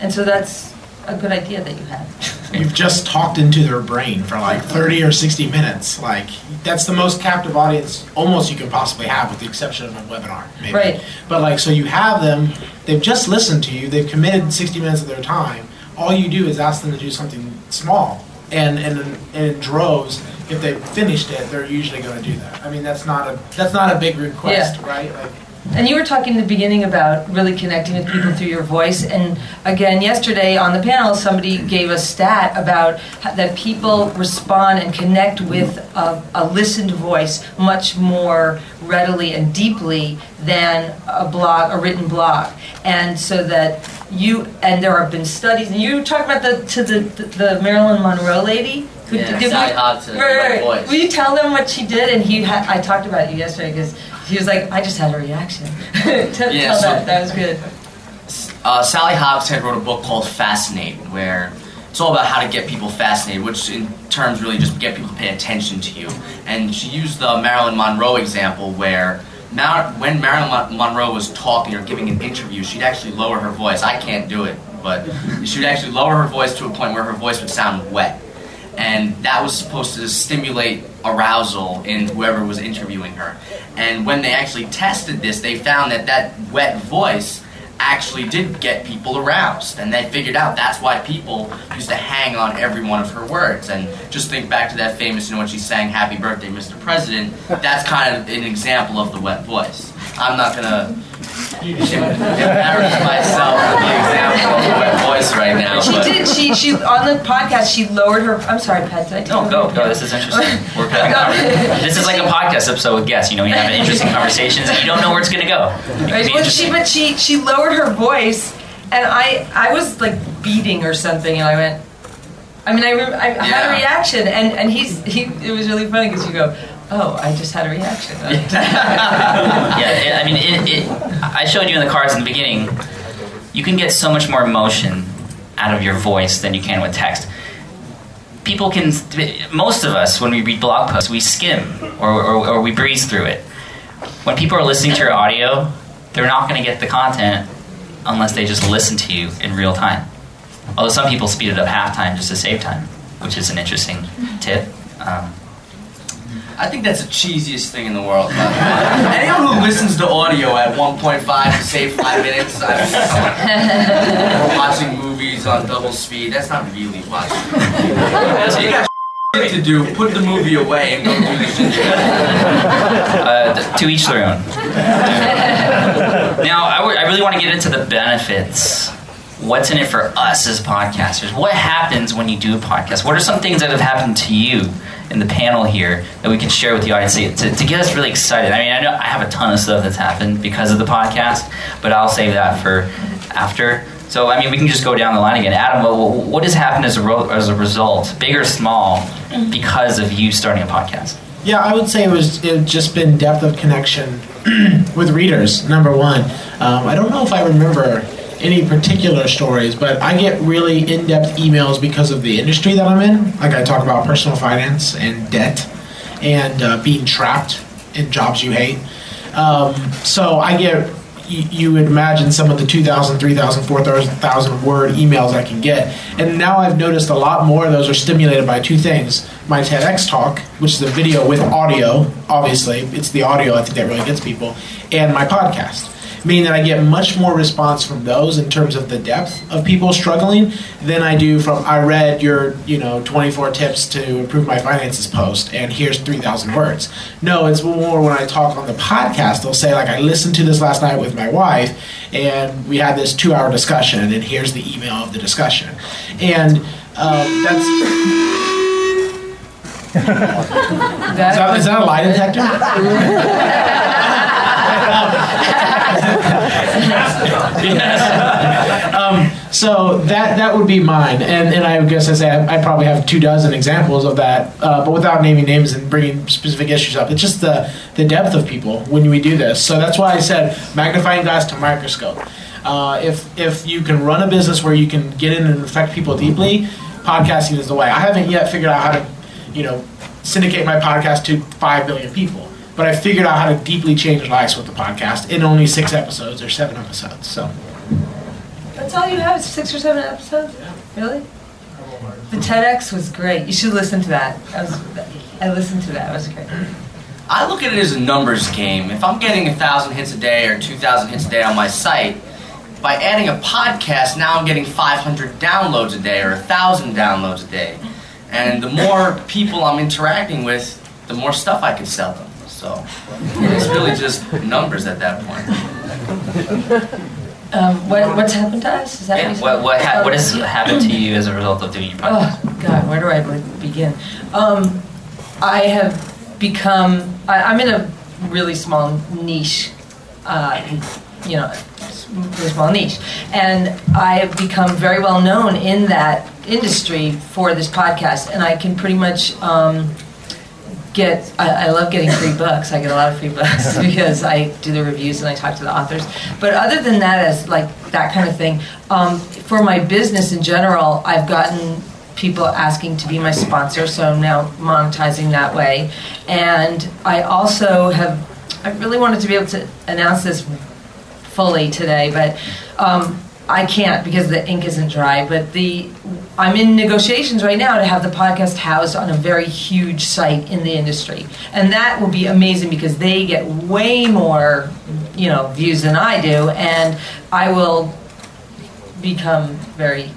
And so that's a good idea that you have. You've just talked into their brain for like 30 or 60 minutes. Like, that's the most captive audience almost you can possibly have, with the exception of a webinar, maybe. Right. But, like, so you have them, they've just listened to you, they've committed 60 minutes of their time. All you do is ask them to do something small. And, and, and in droves, if they've finished it, they're usually going to do that. I mean, that's not a that's not a big request, Yeah. right? Like, And you were talking in the beginning about really connecting with people through your voice. And again, yesterday on the panel, somebody gave a stat about that people respond and connect with a, a listened voice much more readily and deeply than a blog, a written blog. And so that you and there have been studies. And you talked about the to the the, Marilyn Monroe lady. Who, Yeah, did we- Right, right, voice. Will you tell them what she did? And he, had, I talked about you yesterday because he was like, I just had a reaction. tell Yeah, so- that. That was good. uh, Sally Hogshead wrote a book called Fascinated, where it's all about how to get people fascinated, which in terms really just get people to pay attention to you. And she used the Marilyn Monroe example where Mar- when Marilyn Mon- Monroe was talking or giving an interview, she'd actually lower her voice. I can't do it, but she'd actually lower her voice to a point where her voice would sound wet. And that was supposed to stimulate arousal in whoever was interviewing her. And when they actually tested this, they found that that wet voice actually did get people aroused. And they figured out that's why people used to hang on every one of her words. And just think back to that famous, you know, when she sang Happy Birthday, Mr. President, that's kind of an example of the wet voice. I'm not going to embarrass myself with the example of the voice right now. She but did. She she on the podcast. She lowered her. I'm sorry, Pat. Did I No, go, go. This is interesting. We're having this is like a podcast episode with guests. You know, you have interesting conversations, and you don't know where it's going to go. Right, well, she but she she lowered her voice, and I I was like beating or something, and I went. I mean, I, I had a reaction, and and he's he. It was really funny because you go, oh, I just had a reaction. yeah, I mean, it, it, I showed you in the cards in the beginning. You can get so much more emotion out of your voice than you can with text. People can, most of us, when we read blog posts, we skim or, or, or we breeze through it. When people are listening to your audio, they're not going to get the content unless they just listen to you in real time. Although some people speed it up half time just to save time, which is an interesting tip. Um, I think that's the cheesiest thing in the world. Anyone who listens to audio at 1.5 to save five minutes, I mean, watching movies on double speed, that's not really watching. So you got to do. Put the movie away and go do this shit. Uh, to each their own. now, I I really want to get into the benefits. What's in it for us as podcasters? What happens when you do a podcast? What are some things that have happened to you in the panel here that we can share with the audience to, to, get us really excited? I mean, I know I have a ton of stuff that's happened because of the podcast, but I'll save that for after. So, I mean, we can just go down the line again. Adam, what, what has happened as a, ro- as a result, big or small, because of you starting a podcast? Yeah, I would say it was it just been depth of connection with readers. Number one, um, I don't know if I remember any particular stories, but I get really in-depth emails because of the industry that I'm in. Like I talk about personal finance and debt, and uh, being trapped in jobs you hate. Um, so I get you, you would imagine some of the 2,000, 3,000, 4,000 word emails I can get. And now I've noticed a lot more of those are stimulated by two things. My TEDx talk, which is a video with audio, obviously, it's the audio I think that really gets people, and my podcast. Meaning that I get much more response from those in terms of the depth of people struggling than I do from I read your you know 24 tips to improve my finances post and here's 3,000 words. No, it's more when I talk on the podcast. They'll say like I listened to this last night with my wife and we had this two hour discussion and here's the email of the discussion, and um, that's is that, is that a lie detector? yes. Um, so that that would be mine, and and I guess I say I, I probably have two dozen examples of that, uh, but without naming names and bringing specific issues up. It's just the the depth of people when we do this. So that's why I said magnifying glass to microscope. Uh, if if you can run a business where you can get in and affect people deeply, podcasting is the way. I haven't yet figured out how to, you know, syndicate my podcast to five billion people but I figured out how to deeply change lives with the podcast in only six episodes or seven episodes. So That's all you have? Six or seven episodes? Really? The TEDx was great. You should listen to that. that was, I listened to that. It was great. I look at it as a numbers game. If I'm getting a thousand hits a day or two thousand hits a day on my site, by adding a podcast, now I'm getting 500 downloads a day or a thousand downloads a day. And the more people I'm interacting with, the more stuff I can sell them. So it's really just numbers at that point. Um, what, what's happened to us? Is that Yeah, what, what, ha- what has happened to you as a result of doing your podcast? Oh God, where do I begin? Um, I have become. I, I'm in a really small niche. Uh, you know, really small niche, and I have become very well known in that industry for this podcast, and I can pretty much. Um, get I, I love getting free books. I get a lot of free books because i do the reviews and i talk to the authors. But other than that as like that kind of thing um, for my business in general i've gotten people asking to be my sponsor so i'm now monetizing that way. And i also have i really wanted to be able to announce this fully today, but um, I can't because the ink isn't dry. But the I'm in negotiations right now to have the podcast housed on a very huge site in the industry, and that will be amazing because they get way more, you know, views than I do, and I will become very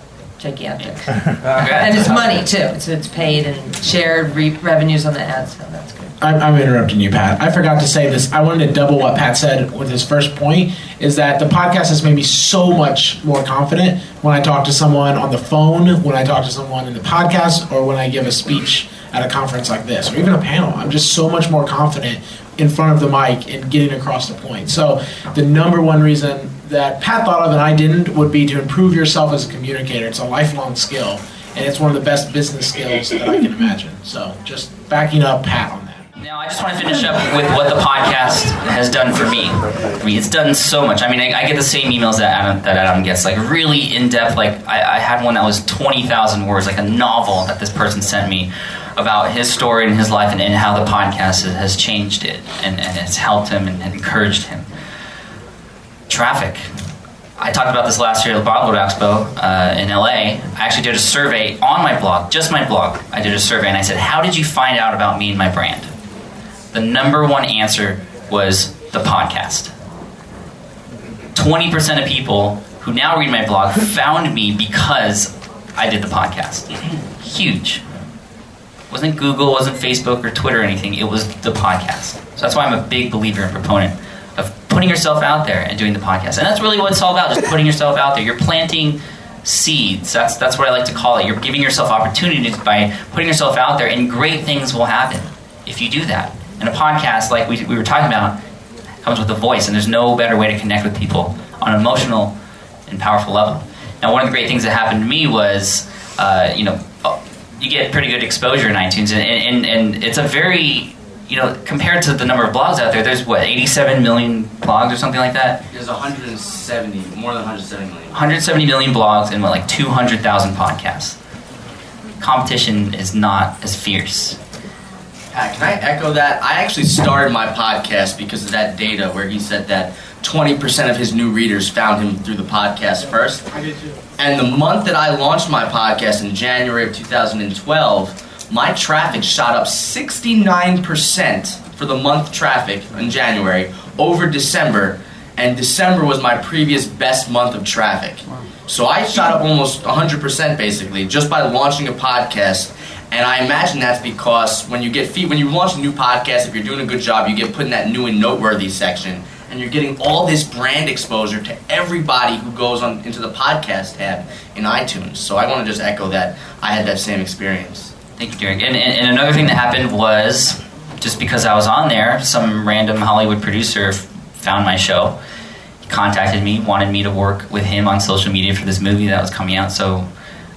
gigantic. and it's money too. It's it's paid and shared re- revenues on the ads, so that's good. I'm, I'm interrupting you, Pat. I forgot to say this. I wanted to double what Pat said with his first point. Is that the podcast has made me so much more confident when I talk to someone on the phone, when I talk to someone in the podcast, or when I give a speech at a conference like this, or even a panel. I'm just so much more confident in front of the mic and getting across the point. So the number one reason that Pat thought of and I didn't would be to improve yourself as a communicator. It's a lifelong skill, and it's one of the best business skills that I can imagine. So just backing up Pat on that. Now, I just want to finish up with what the podcast has done for me. I mean, it's done so much. I mean, I, I get the same emails that Adam, that Adam gets, like really in depth. Like, I, I had one that was 20,000 words, like a novel that this person sent me about his story and his life and, and how the podcast has, changed it and, and it's helped him and, and encouraged him. Traffic. I talked about this last year at the Blog World Expo uh, in LA. I actually did a survey on my blog, just my blog. I did a survey and I said, How did you find out about me and my brand? the number one answer was the podcast. 20% of people who now read my blog found me because I did the podcast. Huge. wasn't Google, wasn't Facebook or Twitter or anything. It was the podcast. So that's why I'm a big believer and proponent putting yourself out there and doing the podcast. And that's really what it's all about, just putting yourself out there. You're planting seeds. That's that's what I like to call it. You're giving yourself opportunities by putting yourself out there, and great things will happen if you do that. And a podcast, like we, we were talking about, comes with a voice, and there's no better way to connect with people on an emotional and powerful level. Now, one of the great things that happened to me was, uh, you know, you get pretty good exposure in iTunes, and, and, and it's a very you know, compared to the number of blogs out there, there's what 87 million blogs or something like that. There's 170, more than 170 million. 170 million blogs and what, like 200,000 podcasts. Competition is not as fierce. Pat, can I echo that? I actually started my podcast because of that data where he said that 20% of his new readers found him through the podcast first. I did too. And the month that I launched my podcast in January of 2012, my traffic shot up 69% for the month traffic in January over December, and December was my previous best month of traffic. So I shot up almost 100% basically just by launching a podcast. And I imagine that's because when you get feed, when you launch a new podcast, if you're doing a good job, you get put in that new and noteworthy section, and you're getting all this brand exposure to everybody who goes on into the podcast tab in iTunes. So I want to just echo that I had that same experience. Thank you, Derek. And, and, another thing that happened was just because I was on there, some random Hollywood producer found my show, contacted me, wanted me to work with him on social media for this movie that was coming out. So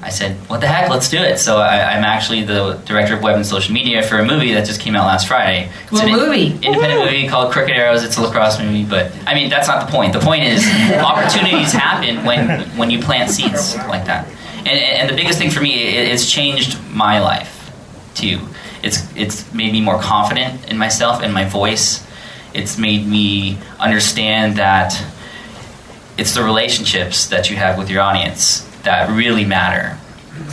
I said, "What the heck? Let's do it." So I, I'm actually the director of web and social media for a movie that just came out last Friday. It's What an movie? Independent movie called Crooked Arrows. It's a lacrosse movie, but I mean that's not the point. The point is opportunities happen when when you plant seeds like that. And, and the biggest thing for me, it, it's changed my life too. It's it's made me more confident in myself and my voice. It's made me understand that it's the relationships that you have with your audience that really matter.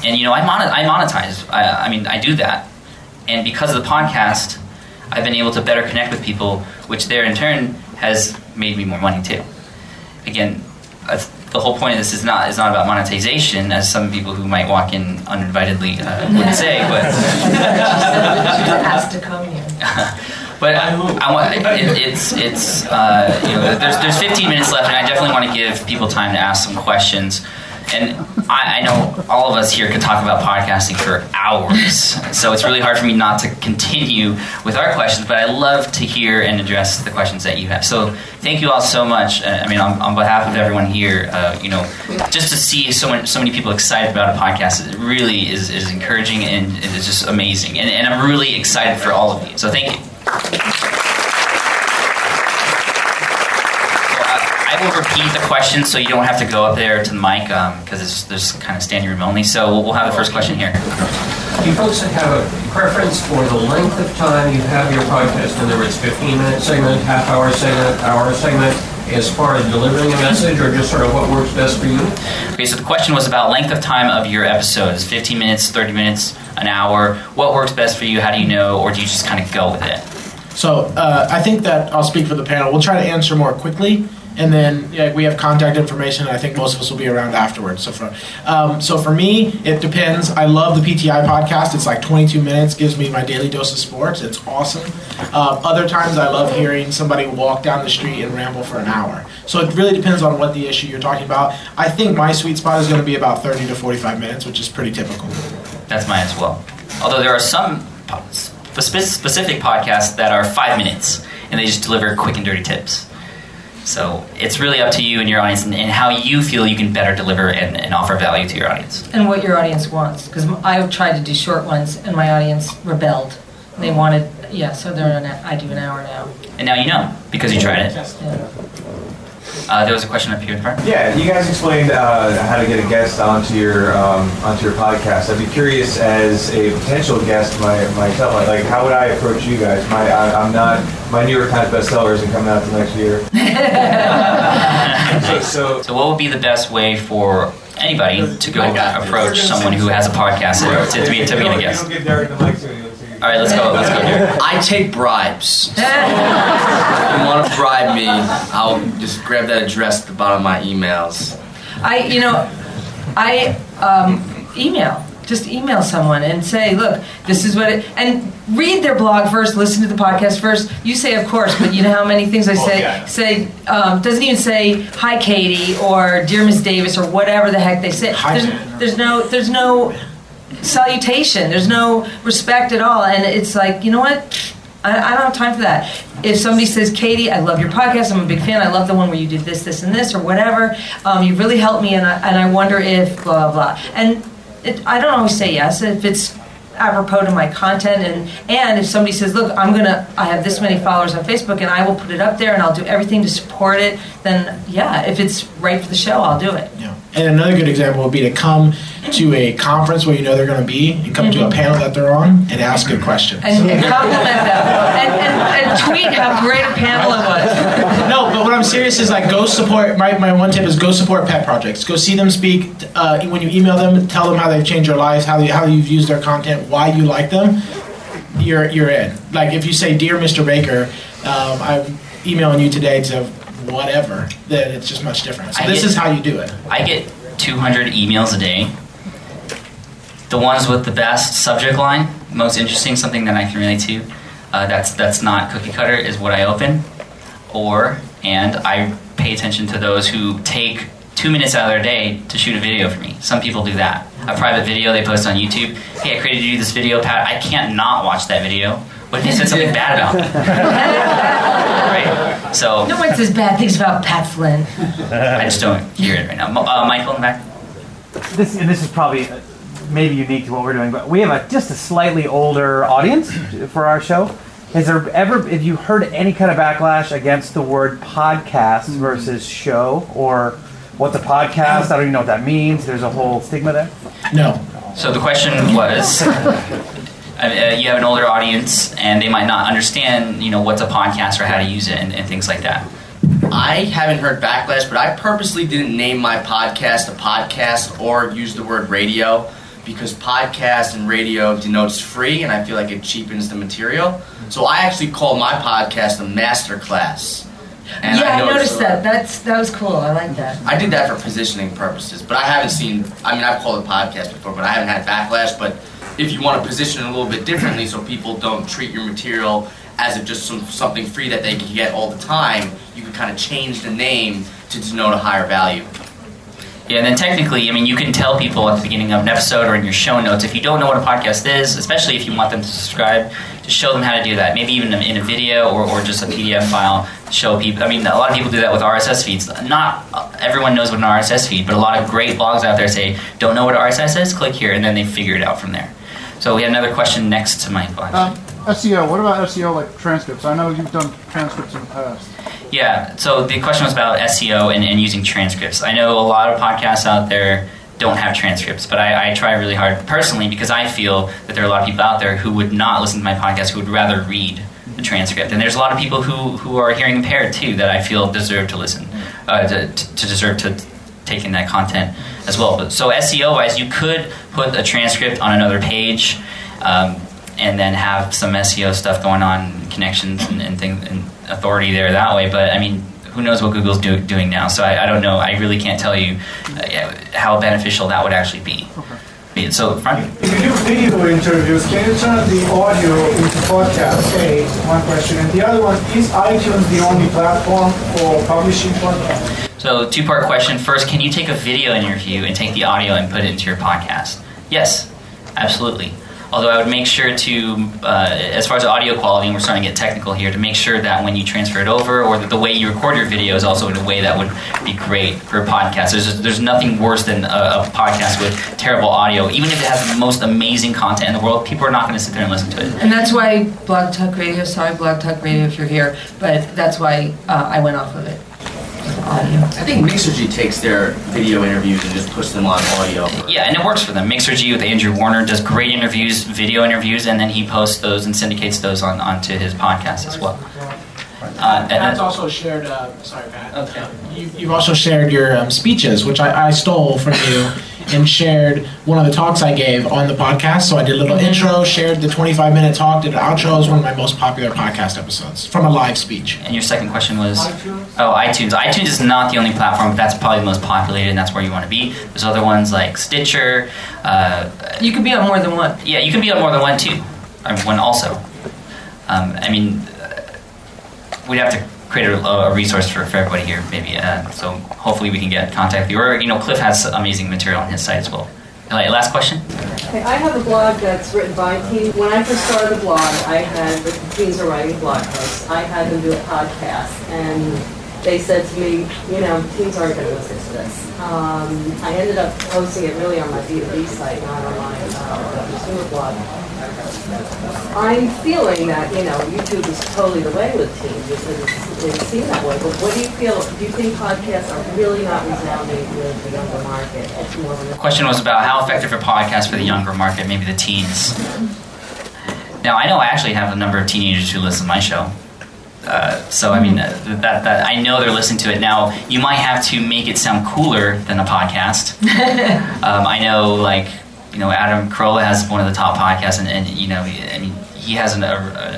And you know, I, I monetize. I, I mean, I do that. And because of the podcast, I've been able to better connect with people, which there in turn has made me more money too. Again, the whole point of this is not is not about monetization, as some people who might walk in uninvitedly uh, would say, but has to come here. but I, I want it, it's it's uh, you know there's there's 15 minutes left, and I definitely want to give people time to ask some questions. And I, I know all of us here could talk about podcasting for hours, so it's really hard for me not to continue with our questions. But I love to hear and address the questions that you have. So thank you all so much. Uh, I mean, on, on behalf of everyone here, uh, you know, just to see so many so many people excited about a podcast, it really is, is encouraging and it is just amazing. And, and I'm really excited for all of you. So thank you. I will repeat the question so you don't have to go up there to the mic because it's there's kind of standing room only. So we'll, we'll have the first question here. Do you folks have a preference for the length of time you have your podcast? In other words, 15 minute segment, half hour segment, hour segment, as far as delivering a message, or just sort of what works best for you? Okay, so the question was about length of time of your episodes 15 minutes, 30 minutes, an hour. What works best for you? How do you know? Or do you just kind of go with it? So uh, I think that I'll speak for the panel. We'll try to answer more quickly, and then yeah, we have contact information. I think most of us will be around afterwards. So for um, so for me, it depends. I love the PTI podcast. It's like 22 minutes, gives me my daily dose of sports. It's awesome. Uh, other times, I love hearing somebody walk down the street and ramble for an hour. So it really depends on what the issue you're talking about. I think my sweet spot is going to be about 30 to 45 minutes, which is pretty typical. That's mine as well. Although there are some specific podcasts that are five minutes and they just deliver quick and dirty tips. So it's really up to you and your audience and, and how you feel you can better deliver and, and offer value to your audience. And what your audience wants. Because I tried to do short ones and my audience rebelled. They wanted, yeah, so they're an, I do an hour now. And now you know because you tried it. Yeah. Uh, there was a question up here in front. Yeah, you guys explained uh, how to get a guest onto your um, onto your podcast. I'd be curious, as a potential guest my, myself, like, like how would I approach you guys? My I, I'm not my New York Times bestseller isn't coming out till next year. so, so So, what would be the best way for anybody to go I got this. approach someone who has a podcast to, to, be, to be a guest? Don't get Derek the mic soon. All All right, let's go. Let's go here. I take bribes. if you want to bribe me, I'll just grab that address at the bottom of my emails. I, you know, I um, email. Just email someone and say, look, this is what it, and read their blog first, listen to the podcast first. You say, of course, but you know how many things I say, yeah. say, um, doesn't even say, hi, Katie, or dear Miss Davis, or whatever the heck they say. Hi, There's, there's no, there's no salutation. There's no respect at all. And it's like, you know what? I, I don't have time for that. If somebody says, Katie, I love your podcast. I'm a big fan. I love the one where you did this, this, and this, or whatever. Um, you really helped me, and I, and I wonder if blah, blah, blah. And it, I don't always say yes. If it's apropos to my content and and if somebody says look i'm gonna i have this many followers on facebook and i will put it up there and i'll do everything to support it then yeah if it's right for the show i'll do it Yeah. And another good example would be to come to a conference where you know they're going to be and come to a panel that they're on and ask good questions. and, and compliment them and, and, and tweet how great a panel it was no, but what I'm serious is like go support. My, my one tip is go support pet projects. Go see them speak. Uh, when you email them, tell them how they've changed your lives, how they, how you've used their content, why you like them. You're you're in. Like if you say, "Dear Mr. Baker, um, I'm emailing you today to whatever," then it's just much different. So I this get- is how you do it. I get 200 emails a day. The ones with the best subject line, most interesting, something that I can relate to, uh, that's that's not cookie cutter, is what I open. Or and I pay attention to those who take two minutes out of their day to shoot a video for me. Some people do that. A private video they post on YouTube. Hey, I created you this video, Pat. I can't not watch that video. What if you said something bad about me? right. So no one says bad things about pat flynn I just don't hear it right now. Uh, Michael in the back. this and this is probably uh, maybe unique to what we're doing, but we have a just a slightly older audience for our show. Has there ever have you heard any kind of backlash against the word podcast versus show or what's a podcast? I don't even know what that means. There's a whole stigma there. No. So the question was, uh, uh, you have an older audience, and they might not understand, you know, what's a podcast or how to use it and, and things like that. I haven't heard backlash, but I purposely didn't name my podcast a podcast or use the word radio because podcast and radio denotes free, and I feel like it cheapens the material. So I actually call my podcast a master class. And yeah i noticed noticed that that's that was cool i like that I did that for positioning purposes, but I haven't seen. I mean, I've called it podcast before, but I haven't had backlash. But if you want to position it a little bit differently, so people don't treat your material as if just some, something free that they can get all the time, you can kind of change the name to denote a higher value. Yeah, and then technically, I mean, you can tell people at the beginning of an episode or in your show notes if you don't know what a podcast is, especially if you want them to subscribe, to show them how to do that. Maybe even in a video or, or just a PDF file show people. I mean, a lot of people do that with RSS feeds. Not uh, everyone knows what an RSS feed, but a lot of great blogs out there say, don't know what RSS is? Click here, and then they figure it out from there. So we had another question next to Michael. Um, SEO. What about SEO like transcripts? I know you've done transcripts in the past. Yeah, so the question was about SEO and, and using transcripts. I know a lot of podcasts out there don't have transcripts, but I, I try really hard personally because I feel that there are a lot of people out there who would not listen to my podcast who would rather read the transcript. And there's a lot of people who, who are hearing impaired too that I feel deserve to listen, uh, to, to deserve to take in that content as well. But, so SEO wise, you could put a transcript on another page. Um, and then have some SEO stuff going on, connections and, and things, and authority there that way. But I mean, who knows what Google's do, doing now? So I, I don't know. I really can't tell you uh, how beneficial that would actually be. Be- So front. If you do video interviews, can you turn the audio into podcast? A, one question. And the other one, is iTunes the only platform for publishing podcasts? So two part question. First, can you take a video interview and take the audio and put it into your podcast? Yes, absolutely. Although I would make sure to, uh, as far as audio quality, and we're starting to get technical here, to make sure that when you transfer it over, or that the way you record your video is also in a way that would be great for a podcast. There's there's nothing worse than a, a podcast with terrible audio, even if it has the most amazing content in the world. People are not going to sit there and listen to it. And that's why Blog Talk Radio, sorry, Blog Talk Radio if you're here, but that's why uh, I went off of it. Audio. I think Mixergy takes their video interviews and just puts them on audio. Yeah, and it works for them. Mixergy with Andrew Warner does great interviews, video interviews, and then he posts those and syndicates those on onto his podcast as well. Uh, and- Pat's also shared. Uh, sorry, Pat. Okay. You, you've also shared your um, speeches, which I, I stole from you and shared one of the talks I gave on the podcast. So I did a little intro, shared the 25 minute talk, did an outro. It was one of my most popular podcast episodes from a live speech. And your second question was, oh, iTunes. iTunes is not the only platform, but that's probably the most populated, and that's where you want to be. There's other ones like Stitcher. Uh, You could be on more than one. yeah, you can be on more than one too. Or one also. Um, I mean, uh, we'd have to create a, a resource for, for everybody here, maybe. Uh, so hopefully we can get contact with you. Or you know, Cliff has amazing material on his site as well. Like, last question. Okay, I have a blog that's written by teens. When I first started the blog, I had the teens are writing blog posts. I had them do a podcast, and they said to me, you know, teens aren't going to listen to this. Um, I ended up posting it really on my B2B site, not on my uh, consumer blog. I'm feeling that, you know, YouTube is totally the way with teens it's, it's seen that way. But what do you feel? Do you think podcasts are really not resounding with the younger market? It's more The question was about how effective are podcasts for the younger market, maybe the teens. Now, I know I actually have a number of teenagers who listen to my show. Uh, so I mean uh, that, that I know they're listening to it now. You might have to make it sound cooler than a podcast. um, I know, like you know, Adam Carolla has one of the top podcasts, and, and you know, I mean, he has an, a,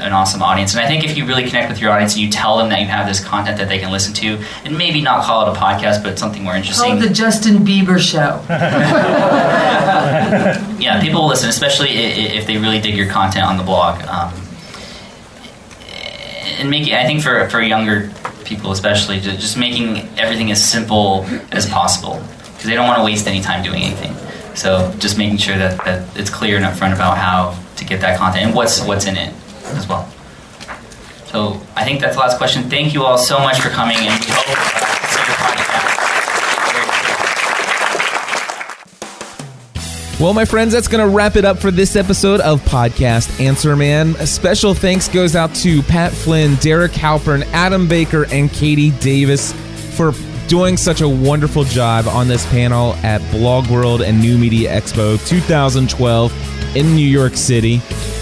an awesome audience. And I think if you really connect with your audience and you tell them that you have this content that they can listen to, and maybe not call it a podcast, but something more interesting. Called the Justin Bieber Show. yeah, people will listen, especially i- i- if they really dig your content on the blog. Um, and make it, I think for for younger people, especially, just making everything as simple as possible because they don't want to waste any time doing anything. So just making sure that, that it's clear and upfront about how to get that content and what's what's in it as well. So I think that's the last question. Thank you all so much for coming, and Well, my friends, that's going to wrap it up for this episode of Podcast Answer Man. A special thanks goes out to Pat Flynn, Derek Halpern, Adam Baker, and Katie Davis for doing such a wonderful job on this panel at Blog World and New Media Expo 2012 in New York City.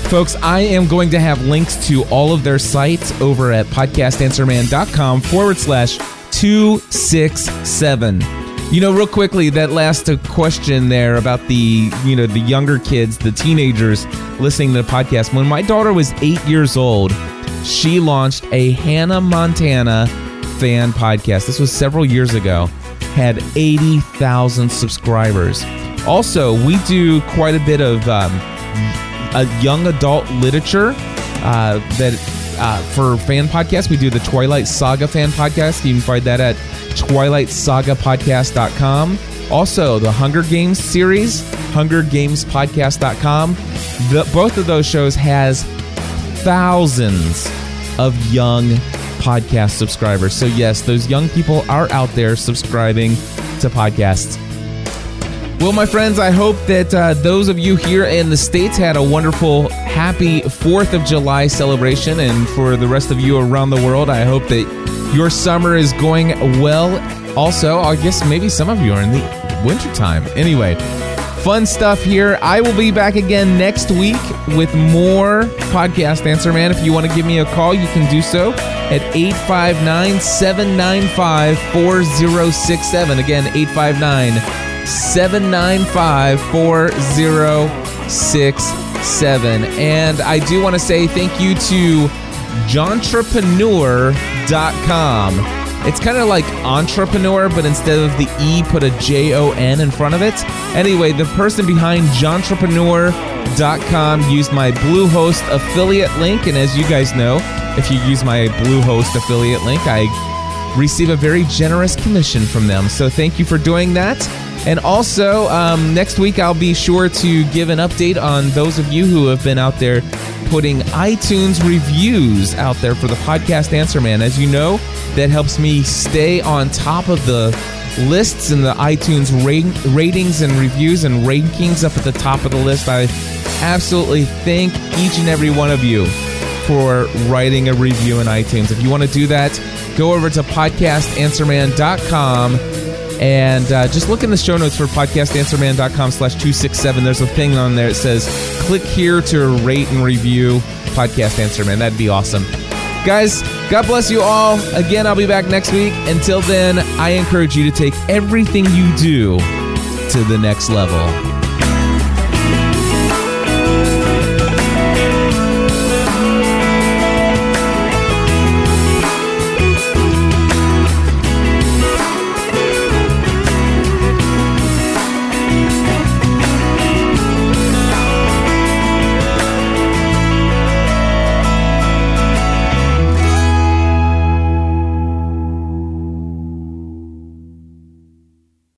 Folks, I am going to have links to all of their sites over at podcastanswerman.com forward slash 267. You know, real quickly, that last question there about the you know the younger kids, the teenagers listening to the podcast. When my daughter was eight years old, she launched a Hannah Montana fan podcast. This was several years ago. Had eighty thousand subscribers. Also, we do quite a bit of um, a young adult literature uh, that uh, for fan podcasts. We do the Twilight Saga fan podcast. You can find that at twilightsagapodcast.com. Also, the Hunger Games series, hungergamespodcast.com. The, both of those shows has thousands of young podcast subscribers. So yes, those young people are out there subscribing to podcasts. Well, my friends, I hope that uh, those of you here in the States had a wonderful, happy 4th of July celebration. And for the rest of you around the world, I hope that your summer is going well. Also, I guess maybe some of you are in the wintertime. Anyway, fun stuff here. I will be back again next week with more Podcast Answer Man. If you want to give me a call, you can do so at 859 795 4067. Again, 859 795 4067. And I do want to say thank you to Jontrepreneur.com. It's kind of like entrepreneur, but instead of the E, put a J O N in front of it. Anyway, the person behind Jontrepreneur.com used my Bluehost affiliate link. And as you guys know, if you use my Bluehost affiliate link, I receive a very generous commission from them. So thank you for doing that. And also, um, next week I'll be sure to give an update on those of you who have been out there putting iTunes reviews out there for the podcast Answer Man. As you know, that helps me stay on top of the lists and the iTunes ra- ratings and reviews and rankings up at the top of the list. I absolutely thank each and every one of you for writing a review in iTunes. If you want to do that, go over to podcastanswerman.com and uh, just look in the show notes for podcastanswerman.com slash 267. There's a thing on there that says click here to rate and review Podcast Answer Man. That'd be awesome. Guys, God bless you all. Again, I'll be back next week. Until then, I encourage you to take everything you do to the next level.